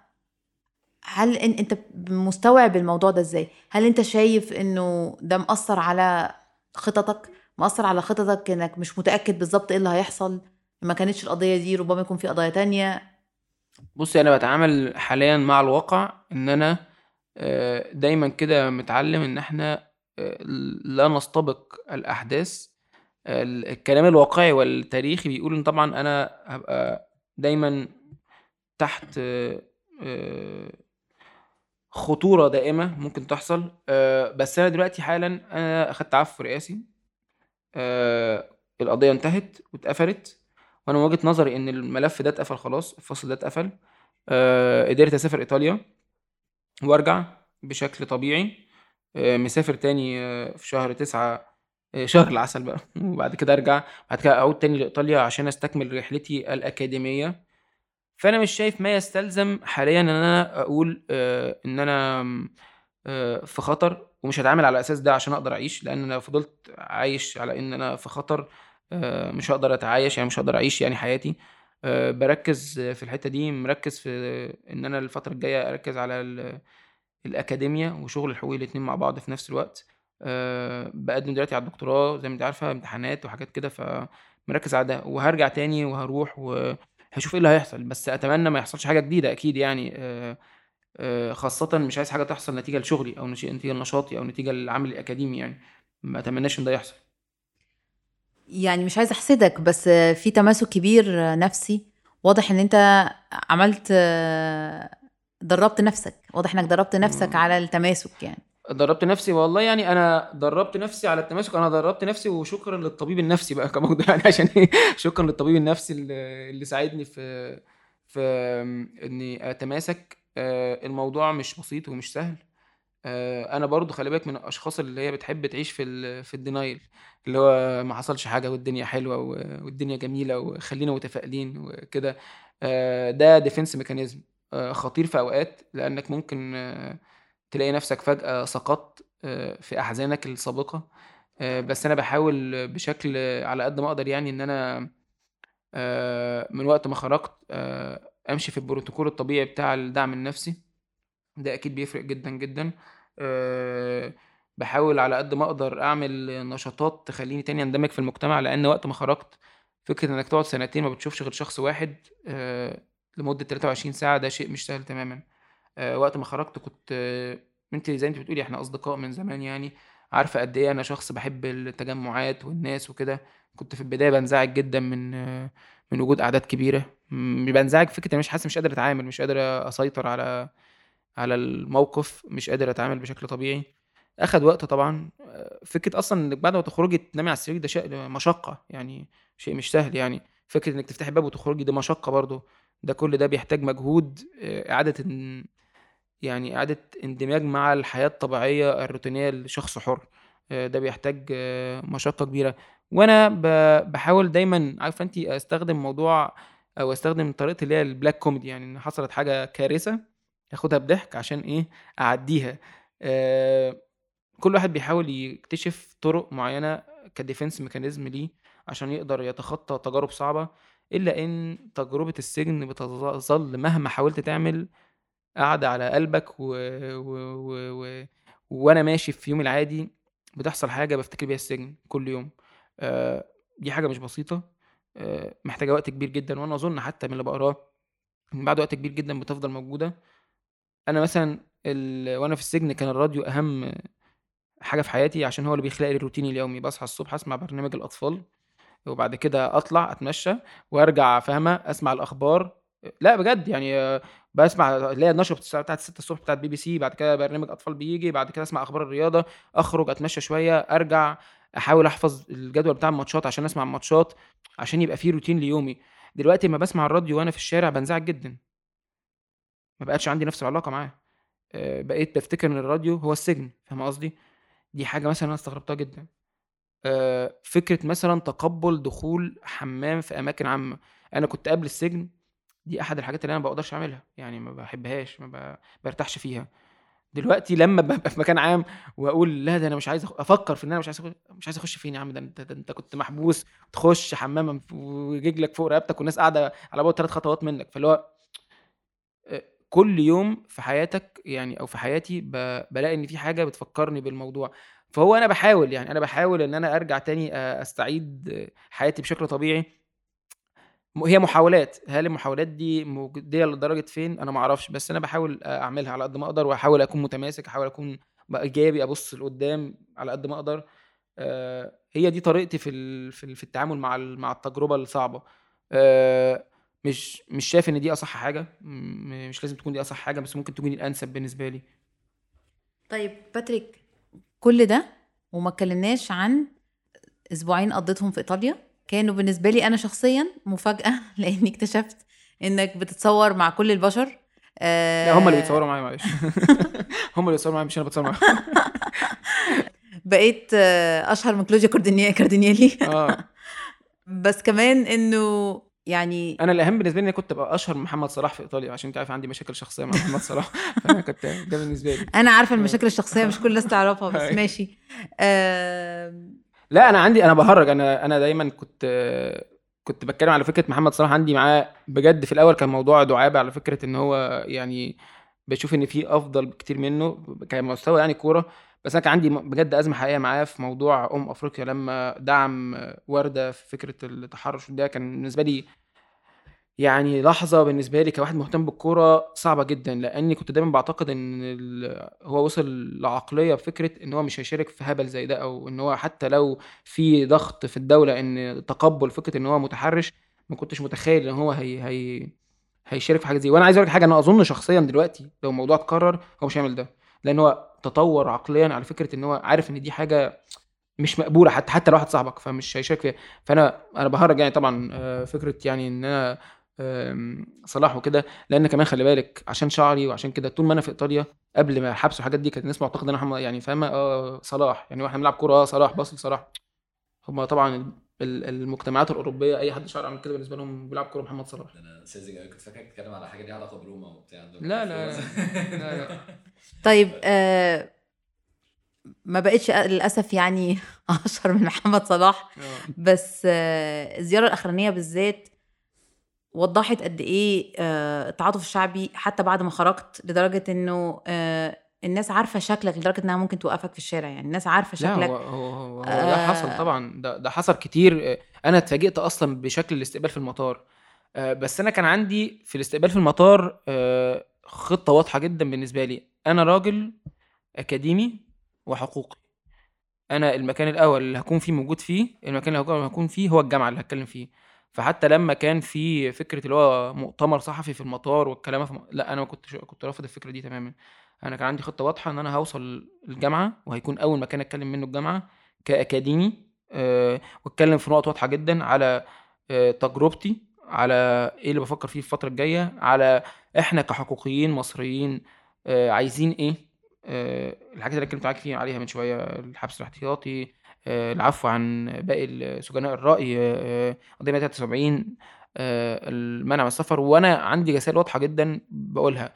هل أنت مستوعب الموضوع ده إزاي؟ هل أنت شايف إنه ده مأثّر على خططك، مأثّر على خططك إنك مش متأكد بالضبط إيه اللي هيحصل، ما كانتش القضية دي ربما يكون في قضايا تانية؟ بُصّي، أنا باتعامل حاليًا مع الواقع إن أنا آآ دايمًا كده متعلّم إن إحنا آآ لا نستبق الأحداث، ال الكلام الواقعي والتاريخي بيقول إن طبعًا أنا هابقى دايمًا تحت آآ خطورة دائمة ممكن تحصل، بس أنا دلوقتي حالًا أنا أخدت عفو رئاسي، القضية انتهت واتقفلت، وأنا من وجهة نظري إن الملف ده اتقفل خلاص، الفصل ده اتقفل، آآ قدرت أسافر إيطاليا وأرجع بشكل طبيعي، آآ مسافر تاني في شهر 9 آآ شهر العسل بقى. [laughs] وبعد كده أرجع، بعد كده أعود تاني لإيطاليا عشان أستكمل رحلتي الأكاديمية، فأنا مش شايف ما يستلزم حاليًا إن أنا أقول آآ إن أنا آمم آآ في خطر ومش هاتعامل على الأساس ده عشان أقدر أعيش، لإن لو فضلت عايش على إن أنا في خطر مش هاقدر أتعايش، يعني مش هاقدر أعيش يعني حياتي، آآ باركّز في الحتّة دي، مركّز في إن أنا الفترة الجاية أركّز على ال الأكاديميا وشغل الحقوقي الاتنين مع بعض في نفس الوقت، آآ باقدّم دلوقتي على الدكتوراه زي ما أنتِ عارفة، امتحانات وحاجات كده، فمركّز على ده، وهارجع تاني وهاروح وهاشوف إيه اللي هيحصل، بس أتمنى ما يحصلش حاجة جديدة أكيد يعني. خاصةً مش عايز حاجة تحصل نتيجة لشغلي أو نتيجة لنشاطي أو نتيجة لعملي الأكاديمي يعني، ما أتمناش إن ده يحصل. يعني مش عايزة أحسدك، بس في تماسك كبير نفسي، واضح إن أنت عملت درّبت نفسك، واضح إنك درّبت نفسك. على التماسك يعني. درّبت نفسي؟ والله يعني أنا درّبت نفسي على التماسك، أنا درّبت نفسي وشكرًا للطبيب النفسي بقى كموضوع يعني [laughs] عشان إيه، شكرًا للطبيب النفسي ال اللي ساعدني في في آمم إني أتماسك، آآ الموضوع مش بسيط ومش سهل، آآ أنا برضه خلّي بالِك من الأشخاص اللي هي بتحب تعيش في ال في الdenial اللي هو ما حصلش حاجة والدنيا حلوة و والدنيا جميلة وخلّينا متفائلين وكده، آآ ده defense mechanism. آآ خطير في أوقات، لإنّك ممكن تلاقي نفسك فجأة سقطت في أحزانك السابقة، آآ بس أنا باحاول بشكل على قد ما أقدر يعني أنا آآ من وقت ما خرجت آآ أمشي في البروتوكول الطبيعي بتاع الدعم النفسي، ده أكيد بيفرق جدًا، جدًا، آآ باحاول على قد ما أقدر أعمل نشاطات تخلّيني تاني أندمج في المجتمع، لإن وقت ما خرجت فكرة إنّك تقعد سنتين ما بتشوفش غير شخص واحد آآ لمدة 23 ساعة ده شيء مش سهل تمامًا، آآ وقت ما خرجت كنت أنتِ زي ما أنتِ بتقولي إحنا أصدقاء من زمان يعني، عارفة قد إيه أنا شخص باحب التجمعات والناس وكده، كنت في البداية بانزعج جدًا من من وجود م بانزعج فكرة إني مش حاسس مش قادر أتعامل، مش قادر أسيطر على على الموقف، مش قادر أتعامل بشكل طبيعي، أخد وقت طبعًا، فكرة أصلًا إنِّك بعد ما تخرجي تنامي على السرير ده شيء مشقة، يعني شيء مش سهل يعني، فكرة إنِّك تفتحي الباب وتخرجي دي مشقة برضه، ده كل ده بيحتاج مجهود إعادة إن يعني إعادة اندماج مع الحياة الطبيعية الروتينية لشخص حُر، آآ ده بيحتاج مشقة كبيرة، وأنا ب باحاول دايمًا عارفة أنتِ أستخدم موضوع أو أستخدم طريقة اللي هي الblack comedy يعني إن حصلت حاجة كارثة، آخدها بضحك عشان إيه، أعدّيها، آآ كل واحد بيحاول يكتشف طرق معيّنة كdefense mechanism ليه، عشان يقدر يتخطى تجارب صعبة، إلا إن تجربة السجن بتظل مهما حاولت تعمل قاعدة على قلبك و و و و وأنا ماشي في يومي العادي بتحصل حاجة بافتكر بيها السجن كل يوم، آآ دي حاجة مش بسيطة، آآ محتاجة وقت كبير جدًا، وأنا أظن حتى من اللي باقراه من بعد وقت كبير جدًا بتفضل موجودة. أنا مثلًا ال وأنا في السجن كان الراديو أهم حاجة في حياتي عشان هو اللي بيخلق لي روتيني اليومي، باصحى الصبح أسمع برنامج الأطفال، وبعد كده أطلع أتمشى وأرجع فاهمة، أسمع الأخبار لأ بجد يعني باسمع اللي هي النشرة الساعة بتاعة 6:00 بتاعة BBC بعد كده برنامج أطفال بييجي، بعد كده أسمع أخبار الرياضة، أخرج أتمشى شوية، أرجع أحاول أحفظ الجدول بتاع الماتشات عشان أسمع الماتشات، عشان يبقى في روتين ليومي. دلوقتي أمّا باسمع الراديو وأنا في الشارع بانزعج جدًا. ما بقتش عندي نفس العلاقة معاه. آآ بقيت بافتكر إن الراديو هو السجن، فاهمة قصدي؟ دي حاجة مثلًا أنا استغربتها جدًا. آآ فكرة مثلًا تقبُّل دخول حمام في أماكن عامة، أنا كنت قبل السجن دي أحد الحاجات اللي أنا ما باقدرش أعملها، يعني ما باحبهاش، ما ب بارتاحش فيها. دلوقتي لمّا بابقى في مكان عام وأقول لا ده أنا مش عايز أخ أفكّر في إن أنا مش عايز أخ مش عايز أخش فين يا عم ده أنت ده أنت كنت محبوس تخش حمام ورجلك فوق رقبتك والناس قاعدة على بُعد 3 خطوات منك، فاللي هو كل يوم في حياتك يعني أو في حياتي ب بالاقي إن في حاجة بتفكّرني بالموضوع، فهو أنا باحاول يعني أنا باحاول إن أنا أرجع تاني أ أستعيد حياتي بشكل طبيعي. هي محاولات، هل المحاولات دي مُجدية لدرجة فين؟ أنا ما أعرفش، بس أنا باحاول أ أعملها على قد ما أقدر وأحاول أكون متماسك، أحاول أكون ب إيجابي، أبُص لقدّام على قد ما أقدر. آآ هي دي طريقتي في في ال في التعامل مع مع التجربة الصعبة. مش مش شايف إن دي أصح حاجة، م مش لازم تكون دي أصح حاجة، بس ممكن تكون الأنسب بالنسبة لي. طيب باتريك كل ده وما اتكلمناش عن أسبوعين قضيتهم في إيطاليا، كانوا بالنسبة لي أنا شخصيًا مفاجأة [laughs] لإني اكتشفت إنك بتتصور مع كل البشر لأ هم اللي آآ بيتصوروا معايا معلش. [laughs] هم اللي بيتصوروا معايا مش أنا باتصور معاهم. [laughs] بقيت أشهر من كلوديا كارديني كاردينالي. آه. بس كمان إنه يعني أنا الأهم بالنسبة لي أنا كنت أبقى أشهر من محمد صلاح في إيطاليا، عشان أنتِ عارفة عندي مشاكل شخصية مع محمد صلاح، [laughs] [laughs] فأنا كنت ده بالنسبة لي. أنا عارفة آه. المشاكل الشخصية مش كل الناس تعرفها، بس. [laughs] ماشي. لأ أنا عندي أنا باهرّج، أنا أنا دايمًا كنت كنت باتكلم على فكرة محمد صلاح عندي معاه بجد في الأول كان موضوع دُعابة على فكرة إن هو يعني باشوف إن في أفضل بكتير منه كمستوى يعني كورة، بس أنا كان عندي بجد أزمة حقيقية معاه في موضوع أمم أفريقيا لمّا دعم وردة في فكرة التحرُّش وده كان بالنسبة لي يعني لحظة بالنسبة لي كواحد مهتم بالكورة صعبة جدًا، لإني كنت دايمًا باعتقد إن هو وصل لعقلية بفكرة إن هو مش هيشارك في هبل زي ده، أو إن هو حتى لو في ضغط في الدولة إن تقبُّل فكرة إن هو متحرِّش، ما كنتش متخيل إن هو هي هي هيشارك في حاجة زي وأنا عايز أقول حاجة أنا أظن شخصيًا دلوقتي لو الموضوع اتكرر هو مش هيعمل ده، لإن هو تطوّر عقليًا على فكرة إن هو عارف إن دي حاجة مش مقبولة حتى حتى لو واحد صاحبك، فمش هيشارك فيها. فأنا أنا باهرّج يعني طبعًا آآ فكرة يعني أنا آمم صلاح وكده، لإن كمان خلّي بالِك عشان شعري وعشان كده طول ما أنا في إيطاليا قبل ما الحبس والحاجات دي كانت الناس معتقدة إن أنا محمد يعني فاهمة، آه صلاح، يعني وإحنا بنلعب كورة آه صلاح، باص لصلاح. هم طبعًا المجتمعات الأوروبية أي حد شعره عامل كده بالنسبة لهم بيلعب كورة محمد صلاح. أنا ساذج كنت فاكرك بتتكلم على حاجة ليها علاقة بروما وبتاع لا، في لا،. لا، لا. [laughs] طيب آآ ما بقيتش أ للأسف يعني [laughs] أشهر من محمد صلاح، آه. بس الزيارة الأخرانية بالذات وضّحت قد إيه آآ التعاطف الشعبي حتى بعد ما خرجت، لدرجة إنه آآ الناس عارفة شكلك لدرجة إنها ممكن توقّفك في الشارع، يعني الناس عارفة لا شكلك. هو هو هو هو ده حصل طبعًا، ده ده حصل كتير، أنا اتفاجئت أصلًا بشكل الاستقبال في المطار، آآ بس أنا كان عندي في الاستقبال في المطار آآ خطة واضحة جدًا بالنسبة لي، أنا راجل أكاديمي وحقوقي، أنا المكان الأول اللي هاكون فيه موجود فيه، المكان اللي هاكون فيه هو الجامعة اللي هاتكلم فيه، فحتى لمّا كان في فكرة اللي هو مؤتمر صحفي في المطار والكلام في لأ أنا ما كنتش كنت رافض الفكرة دي تمامًا، أنا كان عندي خطة واضحة إن أنا هاوصل الجامعة وهيكون أول مكان أتكلم منه الجامعة كأكاديمي آآ وأتكلم في نقط واضحة جدًا على آآ تجربتي، على إيه اللي بافكر فيه الفترة الجاية، على إحنا كحقوقيين مصريين آآ عايزين آآ الحاجات اللي اتكلمت معاكِ فيها عليها من شوية، الحبس الاحتياطي، العفو عن باقي سجناء قضية 173 آآ المنع من السفر، وأنا عندي رسايل واضحة جدًا باقولها،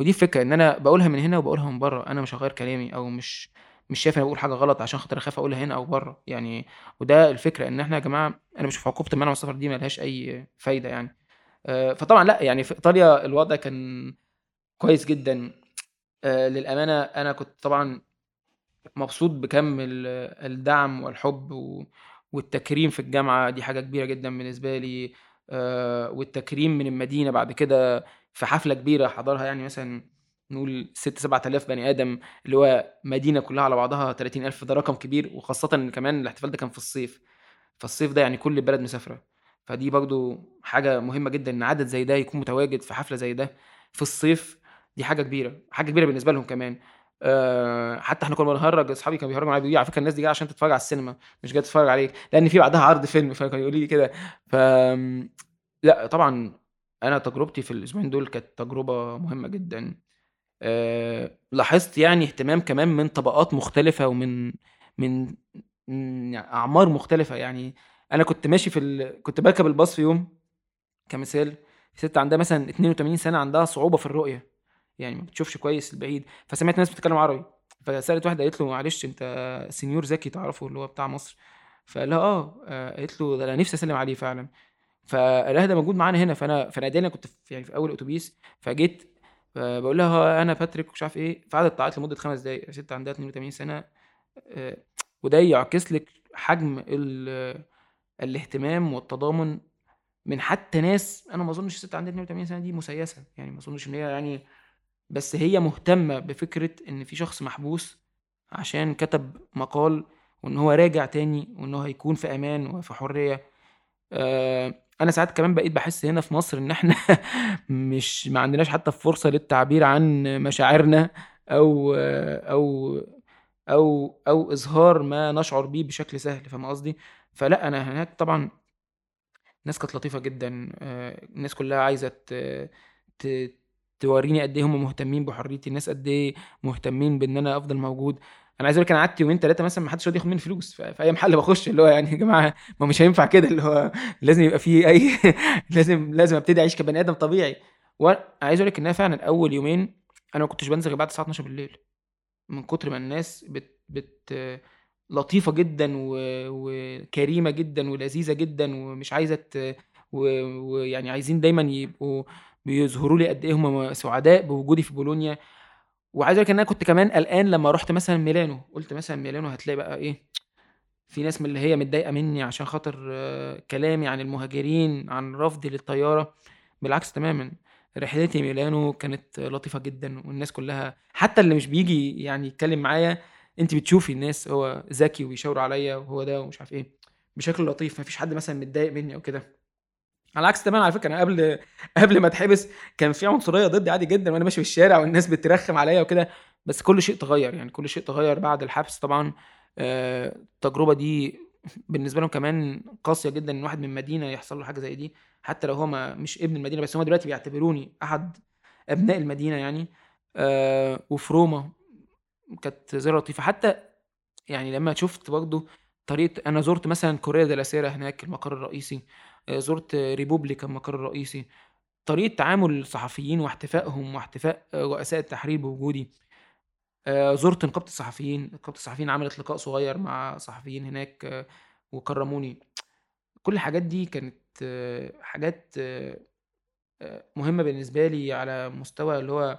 ودي الفكرة إن أنا باقولها من هنا وباقولها من برّه، أنا مش هاغيّر كلامي أو مش مش شايف إن أنا باقول حاجة غلط عشان خاطر أخاف أقولها هنا أو برّه، يعني وده الفكرة إن إحنا يا جماعة أنا باشوف عقوبة المنع من السفر دي ما لهاش أي فايدة يعني، آآ فطبعًا لأ يعني في إيطاليا الوضع كان كويس جدًا، آآ للأمانة أنا كنت طبعًا مبسوط بكم ال الدعم والحب والتكريم في الجامعة، دي حاجة كبيرة جدًا بالنسبة لي، آه، والتكريم من المدينة بعد كده في حفلة كبيرة حضرها يعني مثلا نقول 6 7000 بني آدم اللي هو مدينة كلها على بعضها 30000 ده رقم كبير. وخاصة إن كمان الاحتفال ده كان في الصيف. فالصيف ده يعني كل البلد مسافرة. فدي برضو حاجة مهمة جدا إن عدد زي ده يكون متواجد في حفلة زي ده في الصيف. دي حاجة كبيرة حاجة كبيرة بالنسبة لهم كمان. أه حتى إحنا كنا بنهرج أصحابي كانوا بيهرجوا معايا بيقولوا على فكرة الناس دي جاية عشان تتفرج على السينما مش جاية تتفرج عليك لأن في بعدها عرض فيلم. [laughs] فكانوا يقولوا لي كده. ف لا طبعا أنا تجربتي في الأسبوعين دول كانت تجربة مهمة جدا. أه لاحظت يعني اهتمام كمان من طبقات مختلفة ومن من أعمار مختلفة. يعني أنا كنت ماشي في ال... كنت بركب الباص في يوم كمثال ست عندها مثلا 82 سنة عندها صعوبة في الرؤية يعني ما بتشوفش كويس البعيد. فسمعت ناس بتتكلم عربي فسألت واحدة قالت له معلش أنت سنيور زكي تعرفه اللي هو بتاع مصر؟ فقال لها آه آه، قالت له ده أنا نفسي أسلم عليه فعلا. فقال لها ده موجود معانا هنا فأنا فناداني كنت في يعني في أول أتوبيس فجيت آه، بقول لها أنا باتريك ومش عارف إيه فقعدت تعيط لمدة خمس دقايق. ست عندها 82 سنة آه، وده يعكس لك حجم ال- الاهتمام والتضامن من حتى ناس. أنا ما أظنش ست عندها 82 سنة دي مسيسة يعني ما أظنش إن هي يعني بس هي مهتمة بفكرة إن في شخص محبوس عشان كتب مقال وإن هو راجع تاني وإن هو هيكون في أمان وفي حرية. آه، أنا ساعات كمان بقيت بحس هنا في مصر إن إحنا [laughs] مش ما عندناش حتى فرصة للتعبير عن مشاعرنا أو أو أو أو إظهار ما نشعر بيه بشكل سهل فاهم قصدي؟ فلا أنا هناك طبعا الناس كانت لطيفة جدا آه، الناس كلها عايزة توريني قد إيه هم مهتمين بحريتي الناس قد إيه مهتمين بإن أنا أفضل موجود. أنا عايز أقول لك أنا قعدت يومين ثلاثة مثلا ما حدش راضي ياخد مني فلوس. في أي محل بخش اللي هو يعني يا جماعة ما مش هينفع كده اللي هو لازم يبقى في أي [laughs] لازم لازم أبتدي أعيش كبني آدم طبيعي. وأنا عايز أقول لك إنها فعلا أول يومين أنا ما كنتش بنزل غير بعد الساعة 12 بالليل. من كتر ما الناس بت بت لطيفة جدا و... وكريمة جدا ولذيذة جدا ومش عايزة ت... و... ويعني عايزين دايما يبقوا بيظهروا لي قد إيه هم سعداء بوجودي في بولونيا. وعايز أقول إن أنا كنت كمان قلقان لما رحت مثلا ميلانو. قلت مثلا ميلانو هتلاقي بقى إيه في ناس من اللي هي متضايقة مني عشان خاطر آه، كلامي عن المهاجرين عن رفضي للطيارة. بالعكس تماما رحلتي ميلانو كانت لطيفة جدا والناس كلها حتى اللي مش بيجي يعني يتكلم معايا أنت بتشوفي الناس هو ذكي وبيشاوروا عليا وهو ده ومش عارف إيه. بشكل لطيف مفيش حد مثلا متضايق مني أو كده. على العكس تماما على فكرة أنا قبل قبل ما أتحبس كان في عنصرية ضدي عادي جدا وأنا ماشي في الشارع والناس بترخم عليا وكده بس كل شيء تغير يعني كل شيء تغير بعد الحبس طبعا. آه، التجربة دي بالنسبة لهم كمان قاسية جدا إن واحد من مدينة يحصل له حاجة زي دي حتى لو هو مش ابن المدينة بس هم دلوقتي بيعتبروني أحد أبناء المدينة يعني. آه، وفي روما كانت زي لطيفة. حتى يعني لما شفت برضه طريقة أنا زرت مثلا كوريا دي هناك المقر الرئيسي. زرت ريبوبليكا المقر الرئيسي. طريقة تعامل الصحفيين واحتفائهم واحتفاء رؤساء التحرير بوجودي. آه، زرت نقابة الصحفيين. نقابة الصحفيين عملت لقاء صغير مع صحفيين هناك آه، وكرموني. كل الحاجات دي كانت آه، حاجات مهمة بالنسبة لي على مستوى اللي هو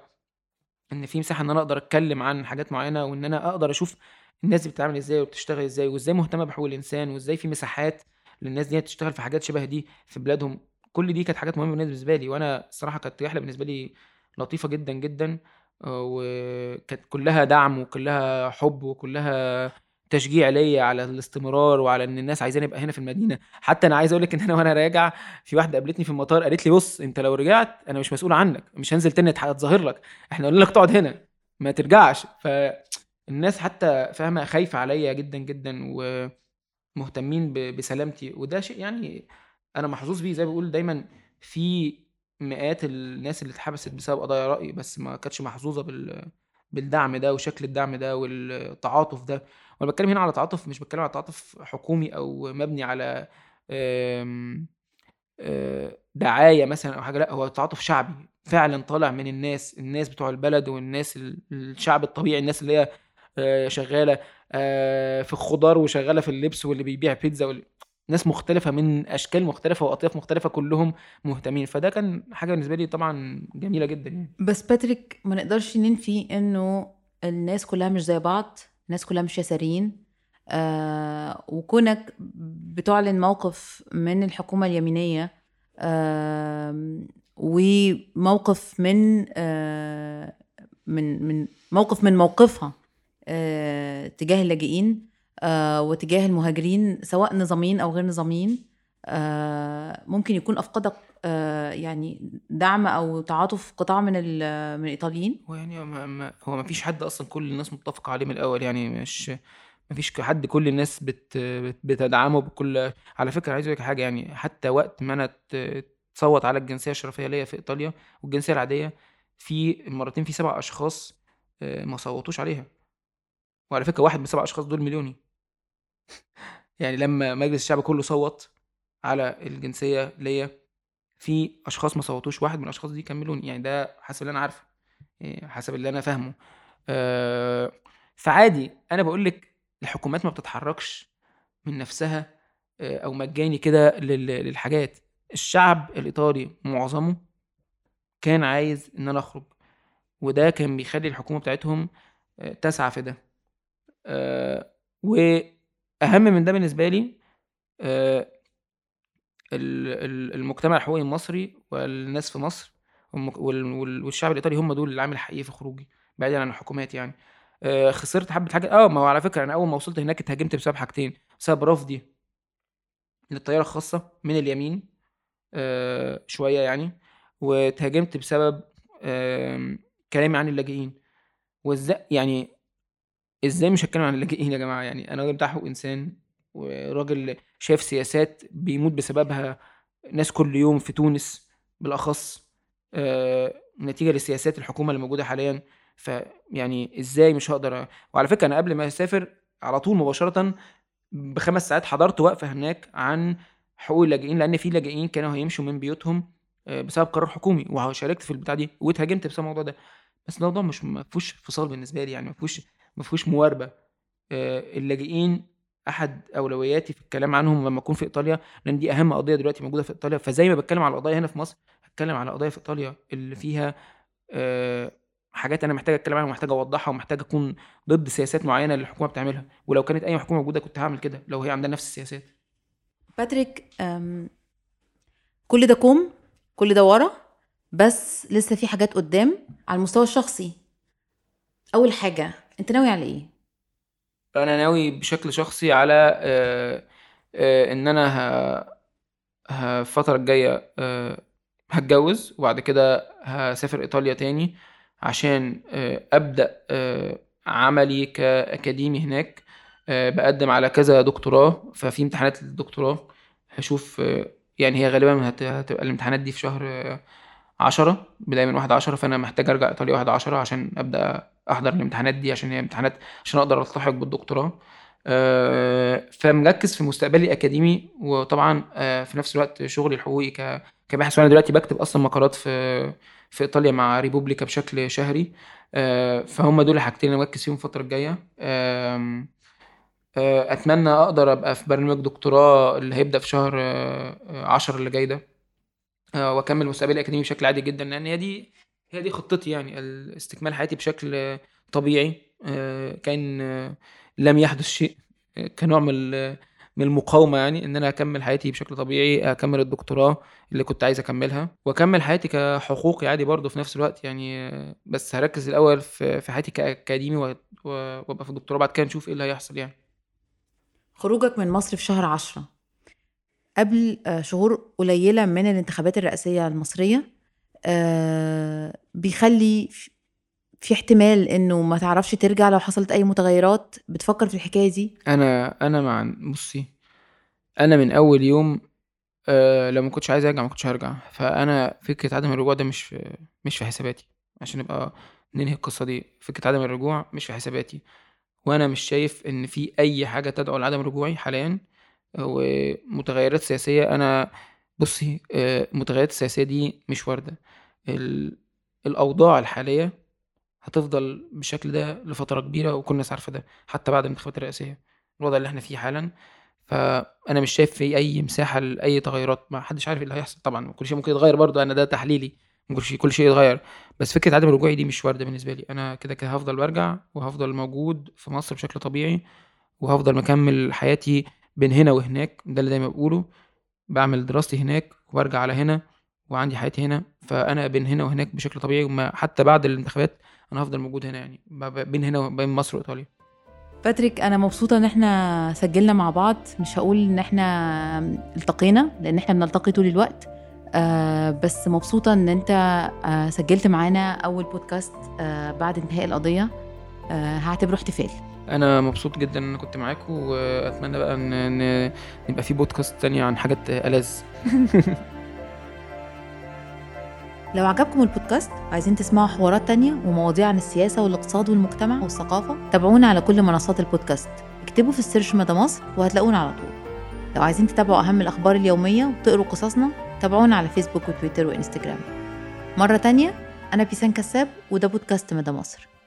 إن في مساحة إن أنا أقدر أتكلم عن حاجات معينة وإن أنا أقدر أشوف الناس بتتعامل إزاي وبتشتغل إزاي وإزاي مهتمة بحقوق الإنسان وإزاي في مساحات للناس دي تشتغل في حاجات شبه دي في بلادهم. كل دي كانت حاجات مهمة بالنسبة لي وأنا الصراحه كانت رحلة بالنسبة لي لطيفة جدا جدا. وكانت كلها دعم وكلها حب وكلها تشجيع ليا على الاستمرار وعلى إن الناس عايزاني أبقى هنا في المدينة. حتى أنا عايز أقول لك إن أنا وأنا راجع في واحدة قابلتني في المطار قالت لي بص أنت لو رجعت أنا مش مسؤول عنك مش هنزل تاني اتظاهر لك. إحنا قلنا لك تقعد هنا ما ترجعش. فالناس حتى فاهمة خايفة عليا جدا جدا. ومهتمين ب- بسلامتي. وده شيء يعني أنا محظوظ بيه. زي ما بقول دايما في مئات الناس اللي اتحبست بسبب قضايا رأي بس ما كانتش محظوظة بال بالدعم ده وشكل الدعم ده والتعاطف ده. وأنا بتكلم هنا على تعاطف مش بتكلم على تعاطف حكومي أو مبني على آه، دعاية مثلا أو حاجة. لا هو تعاطف شعبي. فعلا طالع من الناس الناس بتوع البلد والناس ال- الشعب الطبيعي الناس اللي هي آه، شغالة. في الخضار وشغالة في اللبس واللي بيبيع بيتزا واللي... ناس مختلفة من أشكال مختلفة وأطياف مختلفة كلهم مهتمين. فده كان حاجة بالنسبة لي طبعا جميلة جدا يعني. بس باتريك ما نقدرش ننفي إنه الناس كلها مش زي بعض الناس كلها مش يساريين آه وكونك بتعلن موقف من الحكومة اليمينية آم، وموقف من آه، من من موقف من موقفها آه، تجاه اللاجئين آه، وتجاه المهاجرين سواء نظاميين أو غير نظاميين. آه، ممكن يكون افقدك آه، يعني دعم أو تعاطف قطاع من من الإيطاليين. هو يعني ما هو ما فيش حد أصلا كل الناس متفقه عليه من الأول يعني مش ما فيش حد كل الناس بت بت- بتدعمه بكل على فكرة عايز أقول لك حاجة يعني حتى وقت ما أنا تصوت على الجنسية الشرفية ليا في إيطاليا والجنسية العادية في مرتين في سبع أشخاص آه، ما صوتوش عليها. وعلى فكرة واحد من السبع أشخاص دول مليوني. يعني لما مجلس الشعب كله صوت على الجنسية ليا في أشخاص ما صوتوش واحد من الأشخاص دي كان مليوني. يعني ده حسب اللي أنا عارفه إيه، حسب اللي أنا فاهمه. آه، فعادي أنا بقول لك الحكومات ما بتتحركش من نفسها آه، أو مجاني كده لل- للحاجات. الشعب الإيطالي معظمه كان عايز إن أنا أخرج وده كان بيخلي الحكومة بتاعتهم آه، تسعى في ده. آه، وأهم من ده بالنسبة لي آه، ال- ال- المجتمع الحقوقي المصري والناس في مصر والشعب الإيطالي هم دول العامل الحقيقي في خروجي بعيدا عن الحكومات يعني. آه، خسرت حبة حاجة آه ما هو على فكرة أنا أول ما وصلت هناك اتهاجمت بسبب حاجتين بسبب رفضي للطيارة الخاصة من اليمين شوية يعني واتهاجمت بسبب كلامي عن اللاجئين. وازاي يعني إزاي مش هتكلم عن اللاجئين يا جماعة؟ يعني أنا راجل بتاع حقوق إنسان وراجل شايف سياسات بيموت بسببها ناس كل يوم في تونس بالأخص آه، نتيجة لسياسات الحكومة اللي موجودة حاليا. فيعني إزاي مش هقدر وعلى فكرة أنا قبل ما أسافر على طول مباشرة بخمس ساعات حضرت وقفة هناك عن حقوق اللاجئين لأن في لاجئين كانوا هيمشوا من بيوتهم آه، بسبب قرار حكومي وشاركت في البتاع دي واتهاجمت بسبب الموضوع ده. بس الموضوع مش ما فيهوش فصال بالنسبة لي يعني ما فيهوش ما فيهوش مواربة. آه، اللاجئين أحد أولوياتي في الكلام عنهم لما أكون في إيطاليا لأن دي أهم قضية دلوقتي موجودة في إيطاليا. فزي ما بتكلم على القضايا هنا في مصر هتكلم على قضايا في إيطاليا اللي فيها آه، حاجات أنا محتاج أتكلم عنها ومحتاج أوضحها ومحتاج أكون ضد سياسات معينة اللي الحكومة بتعملها. ولو كانت أي حكومة موجودة كنت هعمل كده لو هي عندها نفس السياسات. باتريك كل ده كوم كل ده ورا بس لسه في حاجات قدام على المستوى الشخصي. أول حاجة انت ناوي على إيه؟ أنا ناوي بشكل شخصي على آه، آه، ان أنا ه- الفترة الجاية آه، هتجوز وبعد كده هسافر إيطاليا تاني عشان أبدأ عملي كأكاديمي هناك. بقدم على كذا دكتوراه ففي امتحانات للدكتوراه. هشوف يعني هي غالبا هت- هتبقى الامتحانات دي في شهر عشرة بداية من واحد عشرة فأنا محتاج أرجع إيطاليا واحد عشرة عشان أبدأ أحضر الامتحانات دي عشان هي امتحانات عشان أقدر ألتحق بالدكتوراه. آه، فمركز في مستقبلي الأكاديمي وطبعا آه، في نفس الوقت شغلي الحقوقي كباحث. وأنا دلوقتي بكتب أصلا مقالات في في إيطاليا مع ريبوبليكا بشكل شهري. آه، فهم دول الحاجتين اللي مركز فيهم الفترة الجاية. أتمنى أقدر أبقى في برنامج دكتوراه اللي هيبدأ في شهر عشرة اللي جاي ده. وأكمل مستقبلي الأكاديمي بشكل عادي جدا لأن هي دي هي دي خطتي يعني ال- استكمال حياتي بشكل آه، طبيعي. آه، كأن آه، لم يحدث شيء آه، كنوع من من المقاومة يعني إن أنا أكمل حياتي بشكل طبيعي أكمل الدكتوراه اللي كنت عايز أكملها وأكمل حياتي كحقوقي عادي برضه في نفس الوقت يعني. آه، بس هركز الأول في حياتي كأكاديمي وأبقى في الدكتوراه بعد كده نشوف إيه اللي هيحصل يعني. خروجك من مصر في شهر عشرة. قبل آه، شهور قليلة من الانتخابات الرئاسية المصرية آه، بيخلي في- احتمال إنه ما تعرفش ترجع لو حصلت أي متغيرات. بتفكر في الحكاية دي؟ أنا أنا مع بصي أنا من أول يوم أه لو ما كنتش عايز أرجع ما كنتش هرجع. فأنا فكرة عدم الرجوع ده مش في مش في حساباتي عشان نبقى ننهي القصة دي. فكرة عدم الرجوع مش في حساباتي. وأنا مش شايف إن في أي حاجة تدعو لعدم رجوعي حاليا. ومتغيرات سياسية. أنا بصي آه، المتغيرات السياسيه دي مش واردة. ال- الأوضاع الحالية هتفضل بالشكل ده لفترة كبيرة وكل الناس عارفة ده حتى بعد الانتخابات الرئاسية الوضع اللي إحنا فيه حالا. فأنا مش شايف في أي مساحة لأي تغيرات. ما حدش عارف إيه اللي هيحصل. طبعا كل شيء ممكن يتغير برضه أنا ده تحليلي. ممكن شيء كل شيء يتغير. بس فكرة عدم رجوعي دي مش واردة بالنسبة لي. أنا كده كده هفضل برجع وهفضل موجود في مصر بشكل طبيعي وهفضل مكمل حياتي بين هنا وهناك ده اللي دايما بقوله بعمل دراستي هناك وبارجع على هنا وعندي حياتي هنا فأنا بين هنا وهناك بشكل طبيعي وما حتى بعد الانتخابات أنا هفضل موجود هنا يعني بين هنا وبين مصر وإيطاليا. باتريك أنا مبسوطة إن إحنا سجلنا مع بعض مش هقول إن إحنا التقينا لأن إحنا بنلتقي طول الوقت آه بس مبسوطة إن إنت آه سجلت معانا أول بودكاست آه بعد انتهاء القضية آه هعتبره احتفال. أنا مبسوط جدا إن أنا كنت معاكم وأتمنى بقى ان إن يبقى في بودكاست تانية عن حاجات ألذ. [laughs] لو عجبكم البودكاست وعايزين تسمعوا حوارات تانية ومواضيع عن السياسة والاقتصاد والمجتمع والثقافة تابعونا على كل منصات البودكاست. اكتبوا في ال search مدى مصر وهتلاقونا على طول. لو عايزين تتابعوا أهم الأخبار اليومية وتقروا قصصنا تابعونا على فيسبوك وتويتر وإنستجرام. مرة تانية أنا بيسان كساب وده بودكاست مدى مصر.